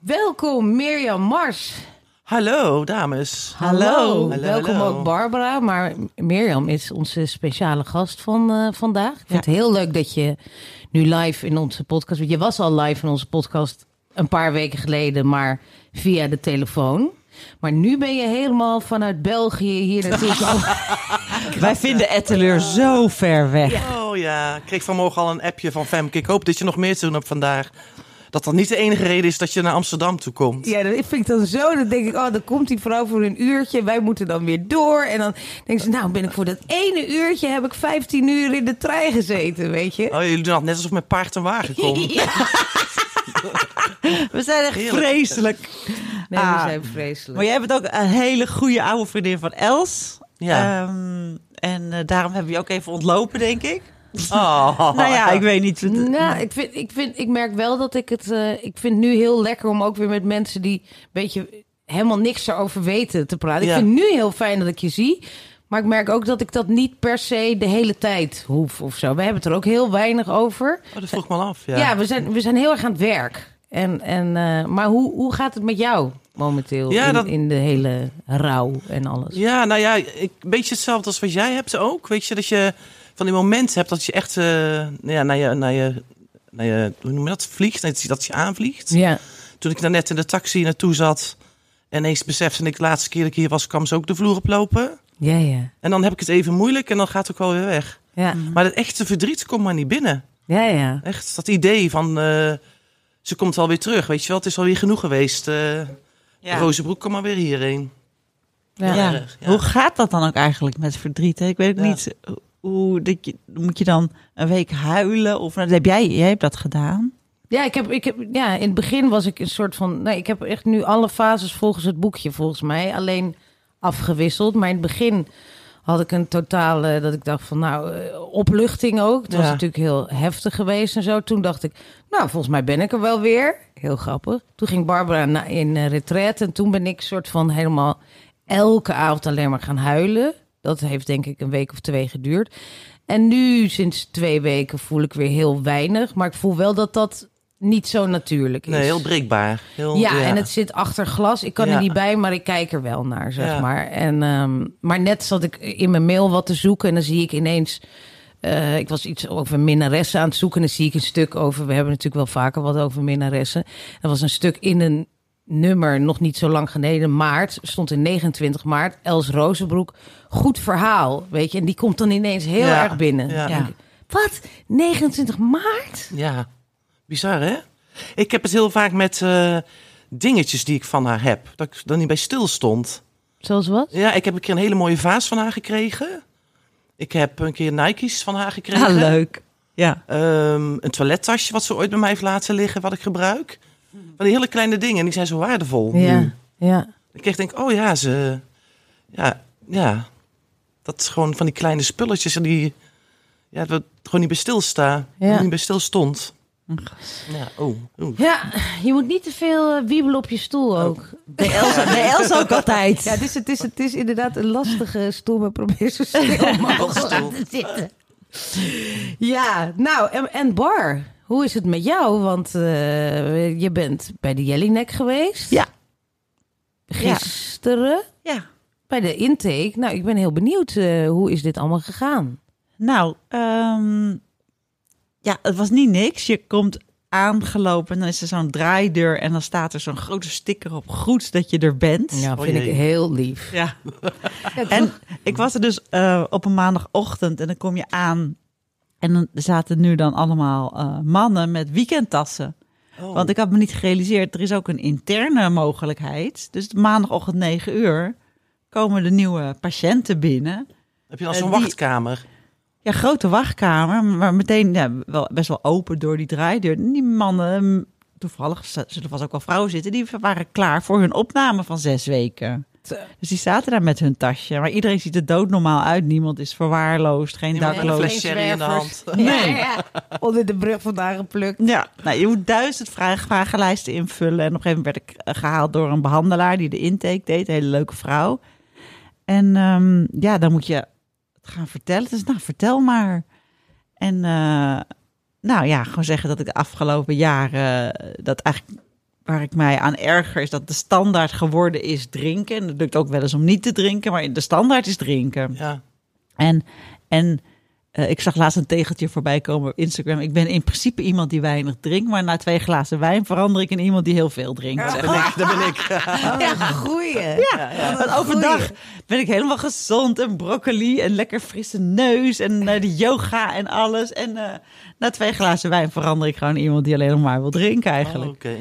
Welkom Mirjam Mars. Hallo, dames. Hallo. Hallo, Welkom hallo. ook Barbara. Maar Mirjam is onze speciale gast van eh, vandaag. Ik vind het heel leuk dat je nu live in onze podcast... want Je was al live in onze podcast een paar weken geleden, maar via de telefoon. Maar nu ben je helemaal vanuit België hier naartoe gekomen. Wij vinden Etteleur zo ver weg. Oh ja, ik kreeg vanmorgen al een appje van Femke. Ik hoop dat je nog meer te doen hebt vandaag. Dat dat niet de enige reden is dat je naar Amsterdam toe komt. Ja, dat vind ik dan zo. Dan denk ik, oh, dan komt die vrouw voor een uurtje. Wij moeten dan weer door. En dan denken ze, nou ben ik voor dat ene uurtje... heb ik 15 uur in de trein gezeten, weet je. Oh, jullie doen dat net alsof ik met paard en wagen kom. We zijn echt Heerlijk. vreselijk. Nee, we Ah. zijn vreselijk. Maar jij bent ook een hele goede oude vriendin van Els. Ja. Ehm, en eh, daarom hebben we je ook even ontlopen, denk ik. Oh, nou ja, ik weet niet. Nou, ik, vind, ik, vind, ik merk wel dat ik het... eh, ik vind het nu heel lekker om ook weer met mensen die... een beetje helemaal niks erover weten te praten. Ja. Ik vind het nu heel fijn dat ik je zie. Maar ik merk ook dat ik dat niet per se de hele tijd hoef of zo. We hebben het er ook heel weinig over. Oh, dat vroeg me al af. Ja. Ja, we, zijn, we zijn heel erg aan het werk. En, en, eh, maar hoe, hoe gaat het met jou momenteel Ja, in, dat- in de hele rouw en alles? Ja, nou ja, ik, een beetje hetzelfde als wat jij hebt ook. Weet je, dat je van die momenten hebt dat je echt eh, nou ja, naar, je, naar, je, naar je, hoe noem je dat, vliegt. Dat je, dat je aanvliegt. Ja, Toen ik daar net in de taxi naartoe zat en ineens besefte ik de laatste keer dat ik hier was, kwam ze ook de vloer oplopen. ja, ja. En dan heb ik het even moeilijk en dan gaat het ook wel weer weg. Ja, Maar dat echte verdriet komt maar niet binnen. ja, ja. Echt, dat idee van eh, ze komt wel weer terug. Weet je wel, het is alweer genoeg geweest. eh Ja. Rozenbroek, kom maar weer hierheen. ja. Ja. erg, ja. Hoe gaat dat dan ook eigenlijk met verdriet? Hè? Ik weet ook Ja. niet hoe dat je, moet je dan een week huilen of nou, heb jij, jij hebt dat gedaan? Ja, ik heb, ik heb, ja, in het begin was ik een soort van. Nee, ik heb echt nu alle fases volgens het boekje, volgens mij. Alleen afgewisseld. Maar in het begin had ik een totale. Dat ik dacht van, nou, eh, opluchting ook. Het was Ja. natuurlijk heel heftig geweest en zo. Toen dacht ik, nou, volgens mij ben ik er wel weer. Heel grappig. Toen ging Barbara in retraite. En toen ben ik soort van helemaal elke avond alleen maar gaan huilen. Dat heeft denk ik een week of twee geduurd. En nu, sinds twee weken, voel ik weer heel weinig. Maar ik voel wel dat dat niet zo natuurlijk is. Nee, heel breekbaar. Heel, Ja, en het zit achter glas. Ik kan er niet bij, maar ik kijk er wel naar, zeg Ja. maar. En, ehm, maar net zat ik in mijn mail wat te zoeken en dan zie ik ineens... eh, ik was iets over minnaressen aan het zoeken en dan zie ik een stuk over... We hebben natuurlijk wel vaker wat over minnaressen. Er was een stuk in een nummer, nog niet zo lang geleden, maart. Stond in 29 maart, Els Rozenbroek. Goed verhaal, weet je. En die komt dan ineens heel Ja, erg binnen. ja. Dan Wat? 29 maart? Ja, bizar hè? Ik heb het heel vaak met eh, dingetjes die ik van haar heb. Dat ik er niet bij stil stond. Zoals wat? Ja, ik heb een keer een hele mooie vaas van haar gekregen. Ik heb een keer Nike's van haar gekregen. Ja, leuk. Ja. Ehm, een toilettasje wat ze ooit bij mij heeft laten liggen, wat ik gebruik. Van die hele kleine dingen, en die zijn zo waardevol. Ja, nu. ja. Ik kreeg denk, oh ja, ze... Ja, ja. Dat is gewoon van die kleine spulletjes en die... Ja, dat gewoon niet bij stilsta. Ja. Niet bij stil stond. Ja, oh. Ja, je moet niet te veel eh, wiebelen op je stoel ook. De Els, de Els ook altijd. Ja, het is, het, is, het is inderdaad een lastige stoel, maar probeer zo stil mogelijk te zitten. Ja, nou, en, en Bar, hoe is het met jou? Want eh, je bent bij de Jellinek geweest. Ja. Gisteren Ja. bij de intake. Nou, ik ben heel benieuwd, eh, hoe is dit allemaal gegaan? Nou, ehm, ja, het was niet niks. Je komt aangelopen en dan is er zo'n draaideur en dan staat er zo'n grote sticker op. Goed dat je er bent. Ja, Oh vind ik jee. heel lief. Ja. En ik was er dus eh, op een maandagochtend en dan kom je aan. En dan zaten nu dan allemaal eh, mannen met weekendtassen. Oh. Want ik had me niet gerealiseerd, er is ook een interne mogelijkheid. Dus maandagochtend 9 uur komen de nieuwe patiënten binnen. Heb je dan Eh, zo'n die- wachtkamer? ja, grote wachtkamer, maar meteen ja, wel, best wel open door die draaideur. Die mannen, toevallig zullen vast ook wel vrouwen zitten, die waren klaar voor hun opname van zes weken. Dus die zaten daar met hun tasje. Maar iedereen ziet er doodnormaal uit. Niemand is verwaarloosd, geen Niemand dakloos. sherry in de hand. Nee. Ja, Onder de brug vandaan geplukt. Ja, nou, je moet duizend vragen, vragenlijsten invullen. En op een gegeven moment werd ik eh, gehaald door een behandelaar die de intake deed. Een hele leuke vrouw. En ehm, ja, dan moet je het gaan vertellen. Dus nou, vertel maar. En eh, nou ja, gewoon zeggen dat ik de afgelopen jaren... eh, dat eigenlijk waar ik mij aan erger is dat de standaard geworden is drinken. En het lukt ook wel eens om niet te drinken, maar de standaard is drinken. Ja. En, en eh, ik zag laatst een tegeltje voorbij komen op Instagram. Ik ben in principe iemand die weinig drinkt, maar na twee glazen wijn verander ik in iemand die heel veel drinkt. Dat ben ik. Dat ben ik. Ja, goeie. Ja, want overdag ben ik helemaal gezond en broccoli en lekker frisse neus en eh, de yoga en alles. En eh, na twee glazen wijn verander ik gewoon in iemand die alleen nog maar wil drinken eigenlijk. Oké.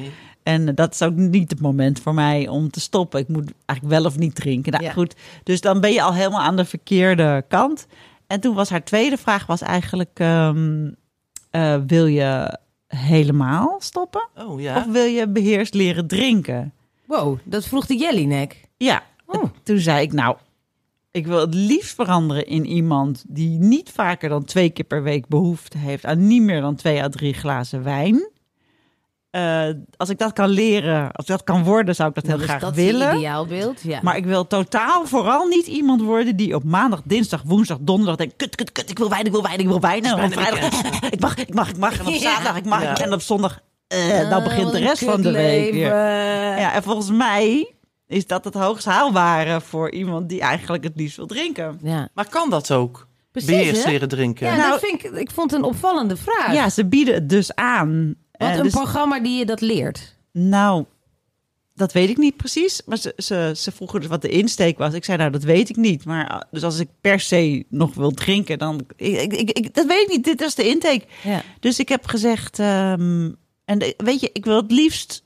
En dat is ook niet het moment voor mij om te stoppen. Ik moet eigenlijk wel of niet drinken. Nou Ja. goed, dus dan ben je al helemaal aan de verkeerde kant. En toen was haar tweede vraag was eigenlijk... ehm, eh, wil je helemaal stoppen? Oh ja. Of wil je beheerst leren drinken? Wow, dat vroeg de Jellinek. Ja, Oh. En toen zei ik nou... Ik wil het liefst veranderen in iemand die niet vaker dan twee keer per week behoefte heeft aan niet meer dan twee à drie glazen wijn. Eh, als ik dat kan leren, als dat kan worden, zou ik dat heel graag dat willen. het ideaalbeeld. Ja. Maar ik wil totaal vooral niet iemand worden die op maandag, dinsdag, woensdag, donderdag denkt: kut, kut, kut, ik wil wijn, ik wil wijn, ik wil wijn. En op vrijdag, ik mag, ik mag, ik mag. En op Ja. zaterdag, ik mag. Ja. En op zondag, eh, Ah, nou begint de een rest van de week weer. Ja, en volgens mij is dat het hoogst haalbare voor iemand die eigenlijk het liefst wil drinken. Ja. Maar kan dat ook? Precies, leren drinken. Ja, Nou- dat vind ik, ik vond het een opvallende vraag. Ja, ze bieden het dus aan. Wat Eh, een dus- programma die je dat leert. Nou, dat weet ik niet precies. Maar ze, ze, ze vroegen dus wat de insteek was. Ik zei, nou, dat weet ik niet. Maar uh, dus als ik per se nog wil drinken, dan... Ik, ik, ik, dat weet ik niet. Dit is de intake. Ja. Dus ik heb gezegd... ehm, en de- weet je, ik wil het liefst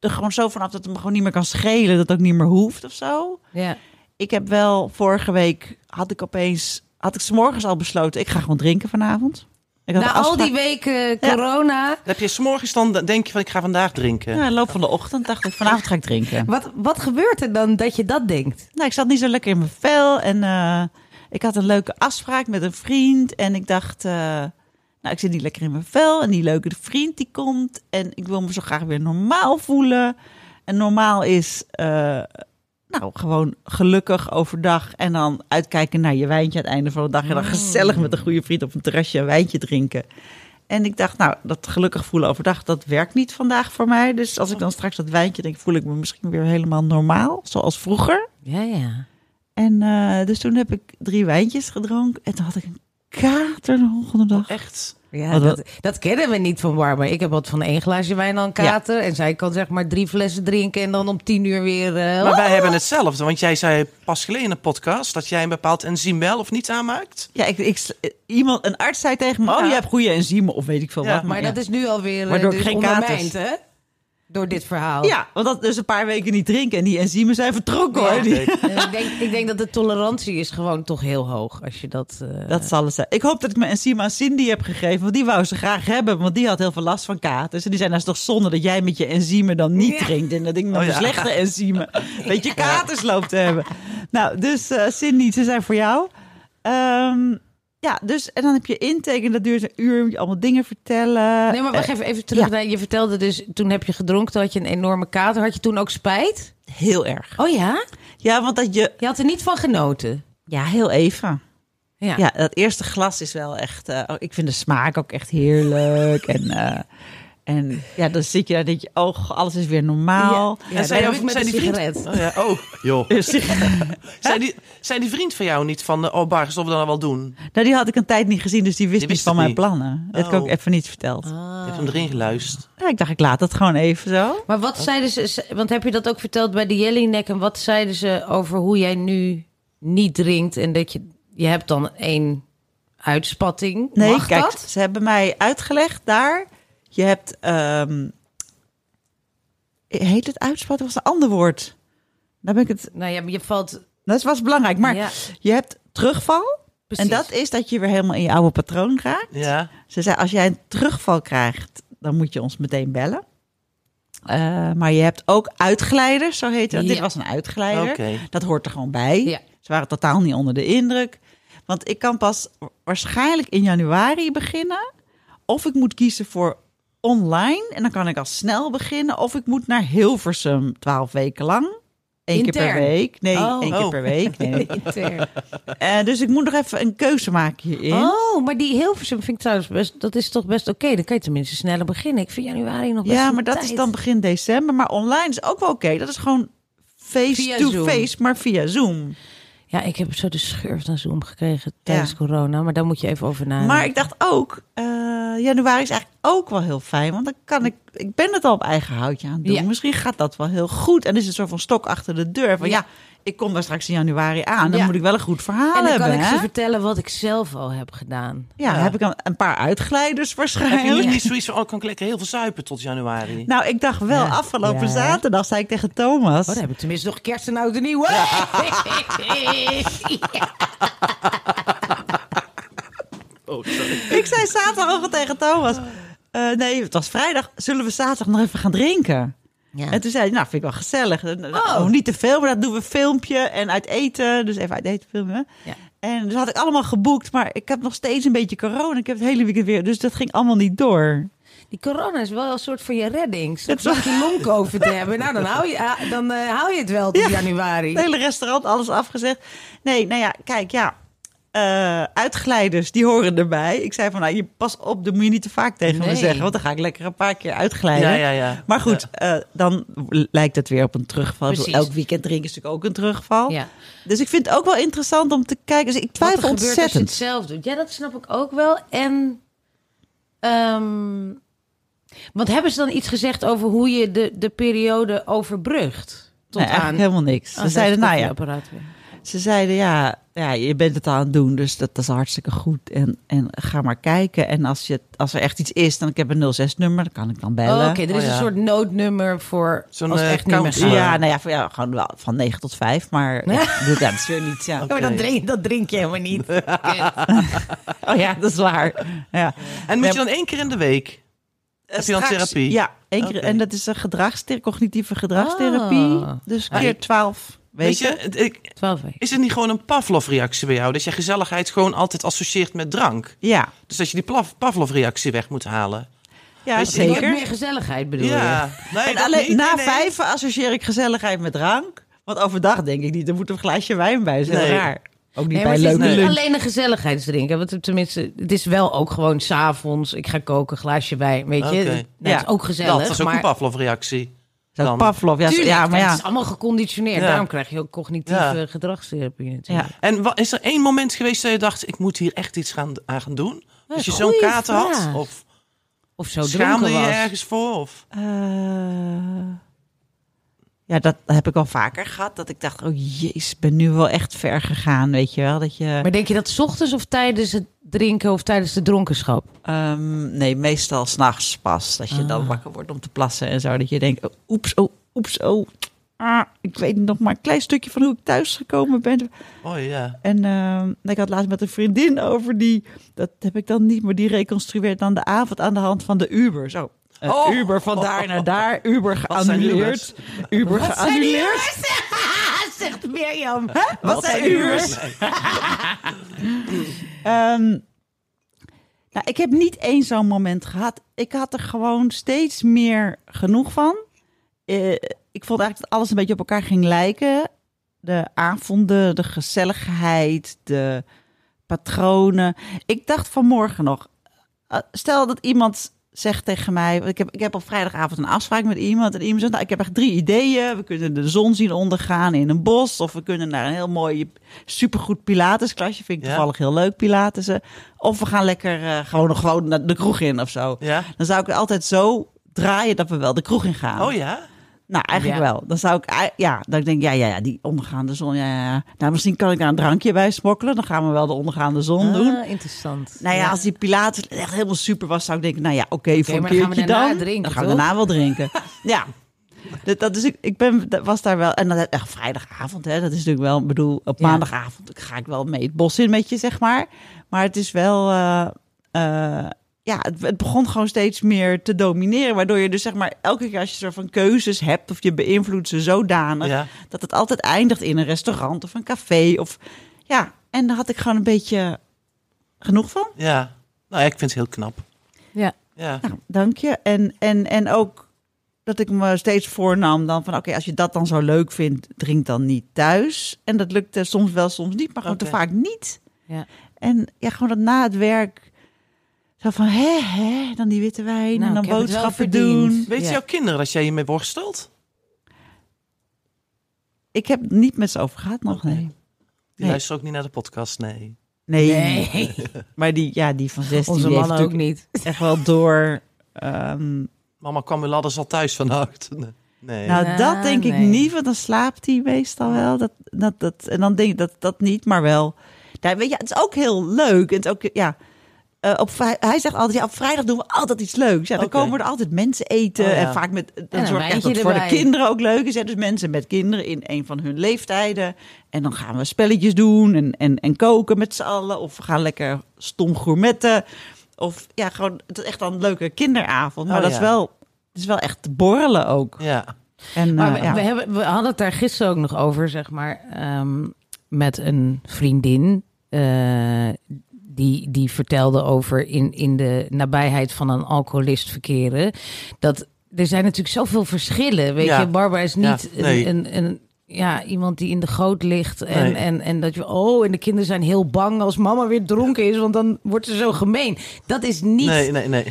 er gewoon zo vanaf dat het me gewoon niet meer kan schelen. Dat het ook niet meer hoeft of zo. Ja. Ik heb wel vorige week, had ik opeens... Had ik 's morgens al besloten, ik ga gewoon drinken vanavond. Ik had Na al die weken corona, Heb je s'morgens dan, denk je van ik ga vandaag drinken? Ja, loop van de ochtend dacht ik, vanavond ga ik drinken. wat, wat gebeurt er dan dat je dat denkt? Nou, ik zat niet zo lekker in mijn vel. En eh, ik had een leuke afspraak met een vriend. En ik dacht, eh, nou, ik zit niet lekker in mijn vel. En die leuke vriend die komt. En ik wil me zo graag weer normaal voelen. En normaal is, eh, nou, gewoon gelukkig overdag. En dan uitkijken naar je wijntje aan het einde van de dag. En dan gezellig met een goede vriend op een terrasje een wijntje drinken. En ik dacht, nou, dat gelukkig voelen overdag, dat werkt niet vandaag voor mij. Dus als ik dan straks dat wijntje drink, voel ik me misschien weer helemaal normaal. Zoals vroeger. Ja, ja. En eh, dus toen heb ik drie wijntjes gedronken. En toen had ik een kater de volgende dag. Echt? Ja dat, dat kennen we niet van Barbara. Ik heb wat van één glaasje wijn een kater. En zij kan zeg maar drie flessen drinken en dan om tien uur weer... eh, Maar wij hebben hetzelfde. Want jij zei pas geleden in een podcast dat jij een bepaald enzym wel of niet aanmaakt. Ja, ik, ik, iemand, een arts zei tegen me, oh, Ja. je hebt goede enzymen of weet ik veel Ja, wat. maar ja. dat is nu alweer Waardoor uh, ik geen ondermijnd, hè? Door dit verhaal. Ja, want dat dus een paar weken niet drinken en die enzymen zijn vertrokken Ja. Die- ik, denk, ik denk dat de tolerantie is gewoon toch heel hoog als je dat... eh, Dat zal het zijn. Ik hoop dat ik mijn enzym aan Cindy heb gegeven, want die wou ze graag hebben, want die had heel veel last van katers. En die zei, nou toch zonde dat jij met je enzymen dan niet Ja. drinkt en dat ik met Oh, ja. slechte enzymen weet je katers loopt te hebben. Nou, dus eh, Cindy, ze zijn voor jou. Ehm, ja, dus en dan heb je intake en dat duurt een uur, moet je allemaal dingen vertellen. Nee, maar wacht even, even terug ja. naar... Je vertelde dus, toen heb je gedronken, toen had je een enorme kater. Had je toen ook spijt? Heel erg. Oh ja? Ja, want dat je, Je had er niet van genoten? ja, heel even. Ja. Ja, dat eerste glas is wel echt. eh, oh, ik vind de smaak ook echt heerlijk. En, eh, en ja, dan zit je daar denk je, oh, alles is weer normaal. Ja, En dat heb jouw- ik met een die vriend-. Oh, ja. oh joh. Die- Zijn die, zijn die vriend van jou niet van, eh, oh Bar, zullen we dan wel doen? nou, die had ik een tijd niet gezien, dus die wist Die niet van mijn niet. plannen. Dat heb ik Oh. ook even niet verteld. Ah. Je hebt hem erin geluisterd. Ja, ik dacht, ik laat het gewoon even zo. Maar wat zeiden ze, want heb je dat ook verteld bij de Jellinek? En wat zeiden ze over hoe jij nu niet drinkt en dat je, je hebt dan één uitspatting? Nee, Mag kijk, dat? ze hebben mij uitgelegd daar. Je hebt, ehm, heet het uitspatten? Was een ander woord. Daar ben ik het. Nou ja, maar je valt... Dat was belangrijk. Maar Ja. je hebt terugval. Precies. En dat is dat je weer helemaal in je oude patroon raakt. Ja. Ze zei, als jij een terugval krijgt, dan moet je ons meteen bellen. Eh, maar je hebt ook uitglijders, zo heet het. Ja. Dit was een uitglijder. Oké. Dat hoort er gewoon bij. Ja. Ze waren totaal niet onder de indruk. Want ik kan pas waarschijnlijk in januari beginnen. Of ik moet kiezen voor online. En dan kan ik al snel beginnen. Of ik moet naar Hilversum twaalf weken lang. Eén keer per week. Nee, Oh. één keer Oh. per week. Nee. Eh, dus ik moet nog even een keuze maken hierin. Oh, maar die Hilversum vind ik trouwens best, dat is toch best oké. Dan kan je tenminste sneller beginnen. Ik vind januari nog best Ja, maar dat tijd. is dan begin december. Maar online is ook wel oké. Dat is gewoon face-to-face, maar via Zoom. Ja, ik heb zo de schurf naar Zoom gekregen tijdens Ja. corona. Maar daar moet je even over nadenken. Maar ik dacht ook, eh, januari is eigenlijk ook wel heel fijn. Want dan kan ik, ik ben het al op eigen houtje aan het doen. Ja. Misschien gaat dat wel heel goed. En is het zo van stok achter de deur. Van ja, Ja. ik kom daar straks in januari aan. Dan Ja. moet ik wel een goed verhaal en dan hebben. kan ik hè? ze vertellen wat ik zelf al heb gedaan. ja, Ja. heb ik dan een paar uitglijders Heb waarschijnlijk. niet zoiets van, oh, kan ik lekker heel veel zuipen tot januari? Nou, ik dacht wel, Ja. afgelopen Ja. zaterdag zei ik tegen Thomas. Oh, dan heb ik tenminste nog kerst en oud en nieuw. Oh, sorry. Ik zei zaterdag al tegen Thomas. eh, nee, het was vrijdag. Zullen we zaterdag nog even gaan drinken? Ja. En toen zei hij, nou, vind ik wel gezellig. Oh. Oh. niet te veel, maar dat doen we filmpje en uit eten. Dus even uit eten filmen. Ja. En dus had ik allemaal geboekt, maar ik heb nog steeds een beetje corona. Ik heb het hele weekend weer, dus dat ging allemaal niet door. Die corona is wel een soort van je redding. Het Zoals die long-covid te hebben. Nou, dan hou je, ah, dan, eh, hou je het wel tot Ja. januari. Het hele restaurant, alles afgezegd. Nee, nou ja, kijk, ja. Eh, uitglijders, die horen erbij. Ik zei van, nou, je pas op, dat moet je niet te vaak tegen me zeggen. Want dan ga ik lekker een paar keer uitglijden. Ja, ja, ja. Maar goed, eh, dan lijkt het weer op een terugval. Precies. Elk weekend drinken is natuurlijk ook een terugval. Ja. Dus ik vind het ook wel interessant om te kijken. Dus ik twijfel als ontzettend. het zelf doet. Ja, dat snap ik ook wel. En... ehm, want hebben ze dan iets gezegd over hoe je de, de periode overbrugt? Tot Nee, aan... helemaal niks. Oh, Ze zeiden, nou ja, koffieapparaat weer. Ze zeiden ja, ja, je bent het al aan het doen, dus dat, dat is hartstikke goed. En, en ga maar kijken. En als, je, als er echt iets is, dan ik heb een 06-nummer, dan kan ik dan bellen. Oh, Oké, er is Oh, een soort noodnummer voor Zo'n, eh, echt gaat. Ja, nou ja, van, ja, gewoon wel van 9 tot 5, maar ja, dat dat is weer niet. Ja. Maar dan drink, dat drink je helemaal niet. Oh ja, dat is waar. Ja. En moet Ja. je dan één keer in de week? Heb je dan therapie? Ja, één keer. En dat is een gedragsther cognitieve gedragstherapie. Ah. Dus Ah, keer ik- 12 Weet je, ik, weken. is het niet gewoon een Pavlov-reactie bij jou? Dat je gezelligheid gewoon altijd associeert met drank? Ja, Dus dat je die Pavlov-reactie weg moet halen? ja Weet je, zeker. meer gezelligheid bedoel Ja. je? Nee, En alleen niet, na nee, nee. vijf associeer ik gezelligheid met drank. Want overdag denk ik niet, er moet een glaasje wijn bij. Dat is heel Nee. raar. Ook niet Nee, bij leuke niet lunch. alleen een gezelligheidsdrinken. Want het- tenminste, het is wel ook gewoon s'avonds. Ik ga koken, glaasje wijn, weet je. Oké. Dat Ja. is ook gezellig. Dat, dat is ook maar, een Pavlov-reactie. Zo dan. Pavlov. Ja, Tuurlijk, ja, maar Het ja. is allemaal geconditioneerd. Ja. Daarom krijg je ook cognitieve Ja. gedragstherapie ja. natuurlijk. En wa- is er één moment geweest dat je dacht, ik moet hier echt iets gaan, aan gaan doen? Als je zo'n kater had? Of Of zo schaamde dronken je was. ergens voor? Of? Eh, ja, dat heb ik al vaker gehad. Dat ik dacht, oh jezus, ik ben nu wel echt ver gegaan, weet je wel. Dat je, Maar denk je dat 's ochtends of tijdens het drinken of tijdens de dronkenschap? Ehm, nee, meestal s'nachts pas. Dat je dan Ah. wakker wordt om te plassen en zo. Dat je denkt, oh, oeps, oh, oeps, oh. Ah, ik weet nog maar een klein stukje van hoe ik thuis gekomen ben. Oh ja. En ehm, ik had laatst met een vriendin over die... Dat heb ik dan niet, maar die reconstrueert dan de avond aan de hand van de Uber. Zo. Eh, Oh. Uber van daar naar daar. Uber Wat geannuleerd. Uber geannuleerd. Zegt Mirjam. Wat zijn Ubers? Ehm, nou, ik heb niet één zo'n moment gehad. Ik had er gewoon steeds meer genoeg van. Eh, ik vond eigenlijk dat alles een beetje op elkaar ging lijken. De avonden, de gezelligheid, de patronen. Ik dacht vanmorgen nog, eh, stel dat iemand zegt tegen mij, ik heb, ik heb op vrijdagavond een afspraak met iemand en iemand zegt, nou, ik heb echt drie ideeën. We kunnen de zon zien ondergaan in een bos of we kunnen naar een heel mooi, supergoed Pilatesklasje. Vind ik Ja. toevallig heel leuk, Pilatessen. Of we gaan lekker eh, gewoon, gewoon naar de kroeg in of zo. Ja? Dan zou ik het altijd zo draaien dat we wel de kroeg in gaan. Oh ja? Nou, eigenlijk Ja. wel. Dan zou ik, ja, dan denk ik, ja, ja, ja, die ondergaande zon, ja, ja. Nou, misschien kan ik daar een drankje bij smokkelen. Dan gaan we wel de ondergaande zon doen. Ah, interessant. Nou ja, als die Pilates echt helemaal super was, zou ik denken, nou ja, oké, voor een dan keertje daarna dan. drinken, dan gaan we toch? daarna wel drinken. ja. Dat, dat is, ik- ik ben, dat was daar wel. En dan echt vrijdagavond, hè. Dat is natuurlijk wel, ik bedoel, op maandagavond ga ik wel mee het bos in met je, zeg maar. Maar het is wel, eh, eh, ja, het, het begon gewoon steeds meer te domineren. Waardoor je dus, zeg maar, elke keer als je soort van keuzes hebt of je beïnvloedt ze zodanig, Ja. dat het altijd eindigt in een restaurant of een café. Of, ja, en daar had ik gewoon een beetje genoeg van. Ja. Nou ja, ik vind het heel knap. Ja. Ja. Nou, dank je. En, en, en ook dat ik me steeds voornam dan van... oké, als je dat dan zo leuk vindt, drink dan niet thuis. En dat lukte soms wel, soms niet, maar gewoon te vaak niet. Ja. En ja, gewoon dat na het werk... zo van, hè, hè, dan die witte wijn Nou, en dan boodschappen doen. Weet Ja. jouw kinderen dat jij hiermee worstelt? Ik heb het niet met ze over gehad nog, nee. Die Nee. luisteren ook niet naar de podcast, nee. Nee, Nee, maar die, ja, die van 16 onze die heeft ook natuurlijk niet. echt wel door... ehm, Mama kwam ladders al thuis vannacht. Nee. Nou, dat denk ik nee. niet, want dan slaapt hij meestal wel. Dat, dat, dat, en dan denk ik dat dat niet, maar wel. Daar, weet je, het is ook heel leuk. En het is ook, ja, eh, op, hij zegt altijd, ja, op vrijdag doen we altijd iets leuks. Ja, dan komen er altijd mensen eten. Oh, ja. En vaak met, zorg ik echt dat voor de kinderen ook leuk is. Hè? Dus mensen met kinderen in een van hun leeftijden. En dan gaan we spelletjes doen en, en, en koken met z'n allen. Of we gaan lekker stom gourmetten. Of ja, gewoon, het is echt dan een leuke kinderavond. Maar Oh, dat ja. is wel, het is wel echt borrelen ook. Ja. En, Maar eh, we, ja. we, hebben, we hadden het daar gisteren ook nog over, zeg maar, ehm, met een vriendin. eh, die, die vertelde over in, in de nabijheid van een alcoholist verkeren. Dat er zijn natuurlijk zoveel verschillen. Weet Ja. je, Barbara is niet Ja, nee. een, een, een, ja, iemand die in de goot ligt. En, Nee. en, en dat je, oh, en de kinderen zijn heel bang als mama weer dronken is, want dan wordt ze zo gemeen. Dat is niet, Nee, nee, nee.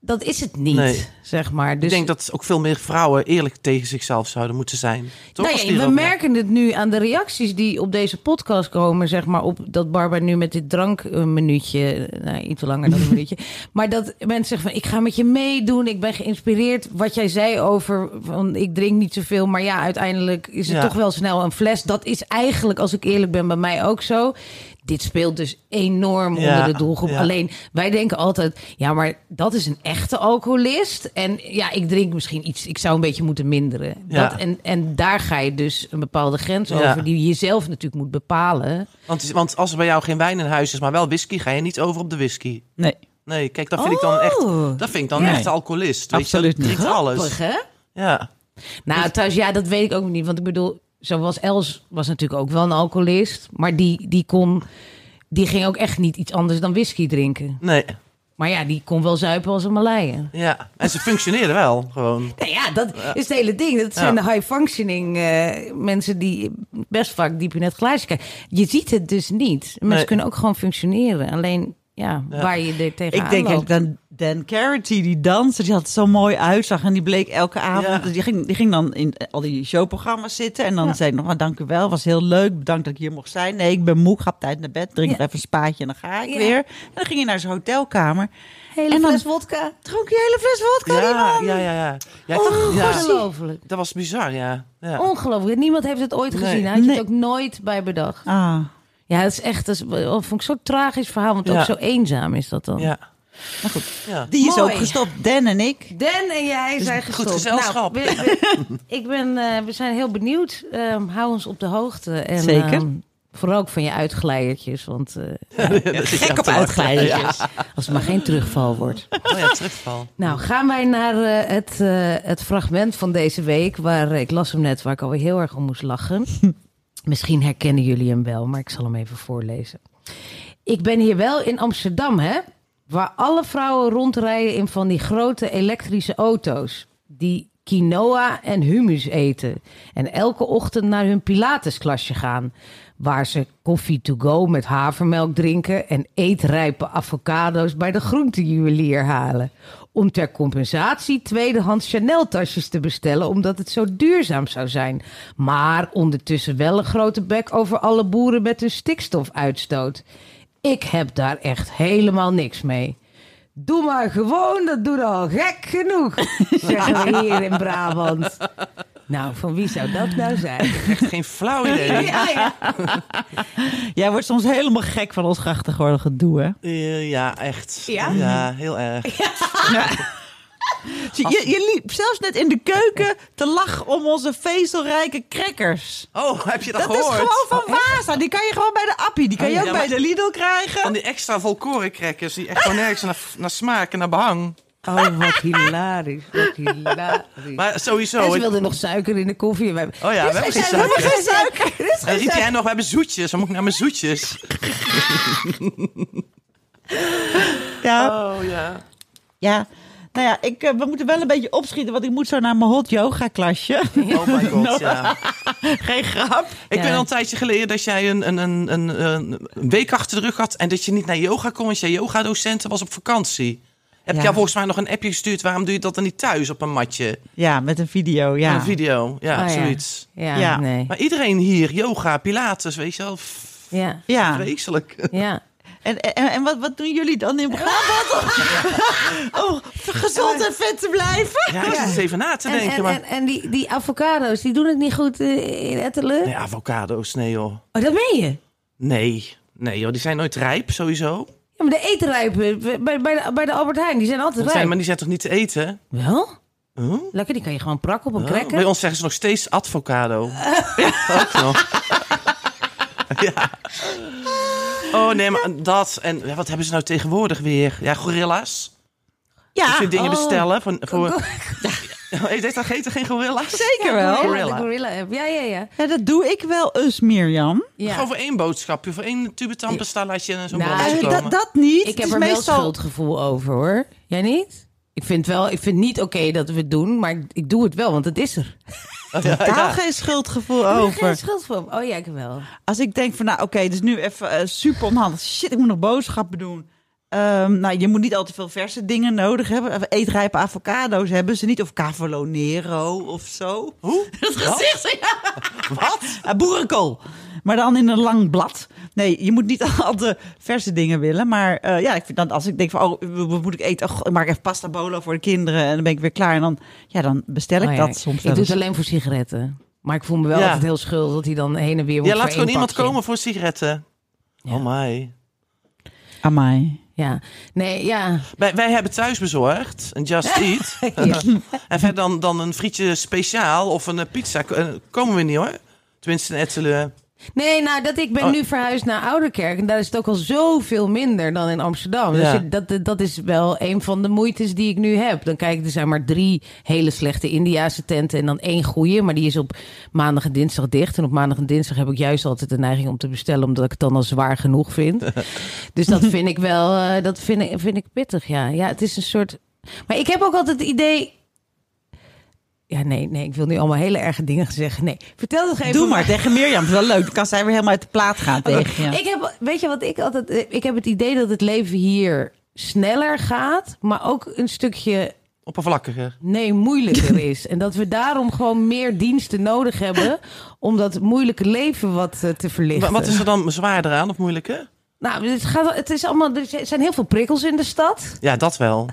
Dat is het niet, Nee. zeg maar. Dus ik denk dat ook veel meer vrouwen eerlijk tegen zichzelf zouden moeten zijn. Toch? Nou ja, die we erover- merken het nu aan de reacties die op deze podcast komen, zeg maar, op dat Barbara nu met dit drankminuutje, nou, iets langer dan een minuutje, maar dat mensen zeggen van, ik ga met je meedoen, ik ben geïnspireerd. Wat jij zei over, van, ik drink niet zoveel, maar ja, uiteindelijk is het Ja. toch wel snel een fles. Dat is eigenlijk, als ik eerlijk ben, bij mij ook zo. Dit speelt dus enorm Ja, onder de doelgroep. ja. Alleen wij denken altijd, ja, maar dat is een echte alcoholist. En ja, ik drink misschien iets, ik zou een beetje moeten minderen. Ja. Dat, en, en daar ga je dus een bepaalde grens Ja. over, die je zelf natuurlijk moet bepalen. Want, want als er bij jou geen wijn in huis is, maar wel whisky, ga je niet over op de whisky. Nee. Nee, kijk, dat vind ik dan echt, Oh, dat vind ik dan Nee. echt alcoholist. Absoluut weet je, niet. drinkt alles. hè? Ja. Nou, thuis, ja, dat weet ik ook niet. Want ik bedoel, zoals Els was natuurlijk ook wel een alcoholist. Maar die, die kon, die ging ook echt niet iets anders dan whisky drinken. Nee. Maar ja, die kon wel zuipen als een Malaien. Ja. En ze functioneren wel, gewoon. Nou ja, dat is het hele ding. Dat zijn Ja. de high-functioning eh, mensen die best vaak diep in het glaasje kijken. Je ziet het dus niet. Mensen Nee. kunnen ook gewoon functioneren. Alleen, ja, Ja. waar je er tegenaan Ik denk loopt. ook dan Carity, die danser, die had zo mooi uitzag. En die bleek elke avond, Ja. die, ging, die ging dan in al die showprogramma's zitten. En dan Ja. zei ik nog, maar dank u wel, was heel leuk. Bedankt dat ik hier mocht zijn. Nee, ik ben moe, ik ga op tijd naar bed. Drink Ja. nog even een spaatje en dan ga ik Ja. weer. En dan ging je naar zijn hotelkamer. Hele en dan- fles wodka. Dronk je hele fles vodka, die Ja, man. ja, ja, ja. Ongelooflijk. dat was bizar, ja. ja. Ongelooflijk. Niemand heeft het ooit Nee. gezien. Hij had je Nee. het ook nooit bij bedacht. Ah, Ja, het is echt, dat is, dat vond ik zo'n tragisch verhaal. Want ook zo eenzaam is dat dan. Ja. Maar goed. ja. Die is Mooi. ook gestopt, Dan en ik. Dan en jij Dus zijn goed gestopt. gezelschap. Nou, we, we- ik ben, eh, we zijn heel benieuwd. Ehm, hou ons op de hoogte. En, Zeker. ehm, vooral ook van je uitglijdertjes. Want eh, Gek op uitglijdertjes. als er maar geen terugval wordt. Oh ja, terugval. Nou, gaan wij naar eh, het, eh, het fragment van deze week. Waar ik las hem net, waar ik alweer heel erg om moest lachen. Misschien herkennen jullie hem wel, maar ik zal hem even voorlezen. Ik ben hier wel in Amsterdam, hè? Waar alle vrouwen rondrijden in van die grote elektrische auto's. Die quinoa en hummus eten. En elke ochtend naar hun pilatesklasje gaan. Waar ze koffie to go met havermelk drinken. En eetrijpe avocado's bij de groentejuwelier halen. Om ter compensatie tweedehands Chanel tasjes te bestellen. Omdat het zo duurzaam zou zijn. Maar ondertussen wel een grote bek over alle boeren met hun stikstofuitstoot. Ik heb daar echt helemaal niks mee. Doe maar gewoon, dat doet al gek genoeg, zeggen we hier in Brabant. Nou, van wie zou dat nou zijn? Echt geen flauw idee. Ja, ja. Jij wordt soms helemaal gek van ons grachtengordel gedoe, hè? Eh, ja, echt. Ja? Ja, heel erg. Je, je, je liep zelfs net in de keuken te lachen om onze vezelrijke crackers. Oh, heb je dat, Dat is gehoord? gewoon van Vasa. Die kan je gewoon bij de Appie. Die kan Oh, je ook ja, bij de Lidl krijgen. Van die extra volkorencrackers die echt gewoon nergens naar, naar smaak en naar behang. Oh, wat hilarisch. Wat hilarisch. Maar sowieso. en ze wilden nog suiker in de koffie. Wij- Oh ja, we hebben geen We hebben suiker. geen suiker. Er is En riep jij suiker. nog, we hebben zoetjes. Dan moet ik naar mijn zoetjes. Ja, Oh ja. ja. Nou ja, ik, eh, we moeten wel een beetje opschieten, want ik moet zo naar mijn hot yoga klasje. Oh my god, ja. Geen grap. Ik Ja. ben al een tijdje geleden dat jij een, een, een, een, een week achter de rug had... en dat je niet naar yoga kon, want je yoga-docent was op vakantie. Heb Ja. je jou volgens mij nog een appje gestuurd... waarom doe je dat dan niet thuis op een matje? Ja, met een video, ja. Een video, ja, Oh, ja. zoiets. Ja, Ja. nee. Maar iedereen hier, yoga, pilates, weet je wel... Ja, Ja, Vreselijk. ja. En, en, en wat, wat doen jullie dan in Brabant? oh, gezond en vet te blijven? Ja, ik zit eens even na te En, denken, en, maar... en, en die, die avocado's, die doen het niet goed eh, in Ettelen? Nee, avocado's, nee joh. Oh, dat meen je? Nee, nee joh, die zijn nooit rijp, sowieso. Ja, maar de etenrijpen bij, bij, de, bij de Albert Heijn, die zijn altijd Dat rijp. zijn, maar die zijn toch niet te eten? Wel? Huh? Lekker, die kan je gewoon prakken op een Oh, cracker. bij ons zeggen ze nog steeds advocado. Ook nog. ja. Oh nee, maar dat. En ja, wat hebben ze nou tegenwoordig weer? Ja, gorilla's. Ja, Dat je dingen oh. bestellen. Voor, voor... Heet dat heet geen gorilla's? zeker wel. Gorilla, Gorilla. de gorilla app. Ja, ja, ja. Ja, dat doe ik wel eens, Mirjam. ja. Gewoon voor één boodschapje. Voor één tube tandpasta laat je zo'n Nou, boodschap Eh, dat, dat niet. Ik heb is er wel meestal... schuldgevoel over, hoor. Jij niet? Ik vind wel, ik vind niet oké dat we het doen, maar ik, ik doe het wel, want het is er. Totaal geen schuldgevoel Geen over. schuldgevoel. Oh ja, ik wel. Als ik denk van, nou oké, dus nu even eh, super onhandig. Shit, ik moet nog boodschappen doen. Ehm, nou, je moet niet al te veel verse dingen nodig hebben. Eetrijpe avocado's hebben ze niet. Of Cavolo Nero of zo. Hoe? Dat gezicht, ja. Wat? Eh, boerenkool. Maar dan in een lang blad. Nee, je moet niet al te verse dingen willen. Maar eh, ja, ik vind dan als ik denk van, oh, wat moet ik eten? Oh, ik maak even pasta bolo voor de kinderen. En dan ben ik weer klaar. En dan, ja, dan bestel ik Oh ja, dat soms Ik wel doe het alleen voor sigaretten. Maar ik voel me wel Ja. altijd heel schuldig dat hij dan heen en weer wordt Ja, laat gewoon iemand komen voor sigaretten. Oh my. Amai. Ja. Nee, ja. Wij, wij hebben thuis bezorgd, een Just Eat. ja. en verder dan, dan een frietje speciaal of een pizza. eh, Komen we niet hoor. Tenminste in Ettelen. Nee, nou, dat ik ben Oh. nu verhuisd naar Ouderkerk. En daar is het ook al zoveel minder dan in Amsterdam. Dus Ja. dat, dat is wel een van de moeites die ik nu heb. Dan kijk ik, er zijn maar drie hele slechte Indiase tenten en dan één goede. Maar die is op maandag en dinsdag dicht. En op maandag en dinsdag heb ik juist altijd de neiging om te bestellen, omdat ik het dan al zwaar genoeg vind. dus dat vind ik wel, eh, dat vind ik, vind ik pittig, ja. Ja, het is een soort... Maar ik heb ook altijd het idee... Ja, nee, nee, ik wil nu allemaal hele erge dingen zeggen. Nee, vertel nog even... Doe maar tegen Mirjam. Het is wel leuk. Dan kan zij weer helemaal uit de plaat gaan tegen je. Ik heb, weet je wat ik altijd. eh, Ik heb het idee dat het leven hier sneller gaat, maar ook een stukje Oppervlakkiger. nee moeilijker is. En dat we daarom gewoon meer diensten nodig hebben om dat moeilijke leven wat eh, te verlichten. Wa- Wat is er dan zwaarder aan of moeilijker? Nou, het, gaat, het is allemaal. Er zijn heel veel prikkels in de stad. Ja, dat wel.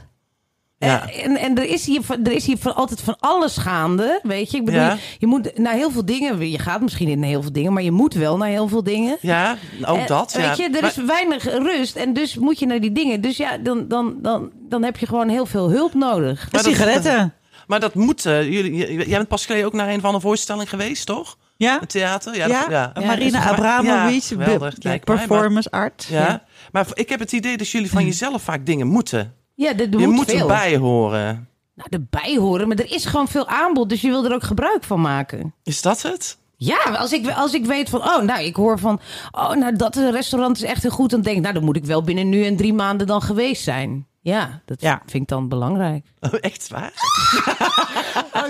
Ja. Eh, En, en er is hier, er is hier van, altijd van alles gaande, weet je. Ik bedoel, Ja. je, moet naar heel veel dingen. Je gaat misschien in heel veel dingen, maar je moet wel naar heel veel dingen. Ja, ook Eh, dat. Weet ja. je, er Maar- is weinig rust en dus moet je naar die dingen. Dus ja, dan, dan, dan, dan heb je gewoon heel veel hulp nodig. Maar dat- sigaretten. Maar dat moet. eh, jullie, jij bent pas geleden ook naar een van de voorstelling geweest, toch? Ja? Een theater? Ja, Ja, dat- ja. Marina Ja, Abramovic, ja, mij, performance art. Maar, ja. maar ik heb het idee dat jullie van jezelf vaak dingen moeten. Ja, Je moet veel. erbij horen. Nou, erbij horen, maar er is gewoon veel aanbod, dus je wil er ook gebruik van maken. Is dat het? Ja, als ik, als ik weet van, oh, nou, ik hoor van, oh, nou, dat restaurant is echt heel goed, dan denk ik, nou, dan moet ik wel binnen nu en drie maanden dan geweest zijn. Ja, dat Ja. vind ik dan belangrijk. Oh, echt waar?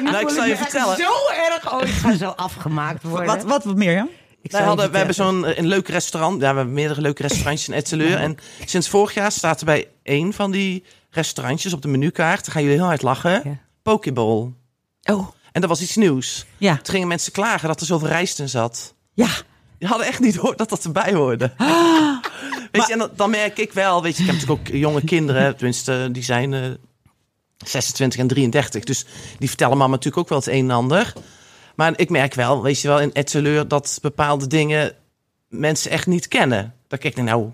nou, ik zal je vertellen. Zo erg, oh, ik ga zo afgemaakt worden. Wat, wat, wat Mirjam? Wij hadden, we hebben zo'n eh, een leuk restaurant. Ja, we hebben meerdere leuke restaurantjes in Etteleur. En sinds vorig jaar staat er bij één van die restaurantjes op de menukaart. Dan gaan jullie heel hard lachen. Ja. Pokeball. Oh, En dat was iets nieuws. ja. Toen gingen mensen klagen dat er zoveel rijst in zat. Ja. Die hadden echt niet gehoord dat dat erbij hoorde. weet je, en dan, merk ik wel, weet je, ik heb natuurlijk ook jonge kinderen, tenminste, die zijn eh 26 en 33. Dus die vertellen mama natuurlijk ook wel het een en ander. Maar ik merk wel, weet je wel, in Etteleur dat bepaalde dingen mensen echt niet kennen. Dat kijk ik nou,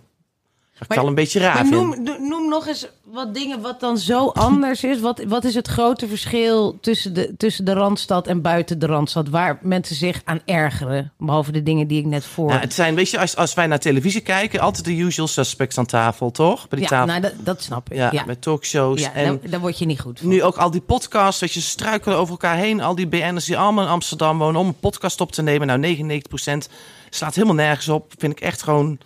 Ik wel een beetje raar Maar noem, no- noem nog eens wat dingen wat dan zo anders is. Wat, wat is het grote verschil tussen de, tussen de Randstad en buiten de Randstad? Waar mensen zich aan ergeren. Behalve de dingen die ik net voor. Het zijn, weet je, als, als wij naar televisie kijken, altijd de usual suspects aan tafel, toch? Bij die ja, tafel. nou, dat, dat snap ik. ja, Ja, met talkshows. ja en daar, daar word je niet goed van. nu ook al die podcasts, weet je, ze struikelen over elkaar heen. Al die BN'ers die allemaal in Amsterdam wonen om een podcast op te nemen. Nou, 99% slaat helemaal nergens op. Vind ik echt gewoon...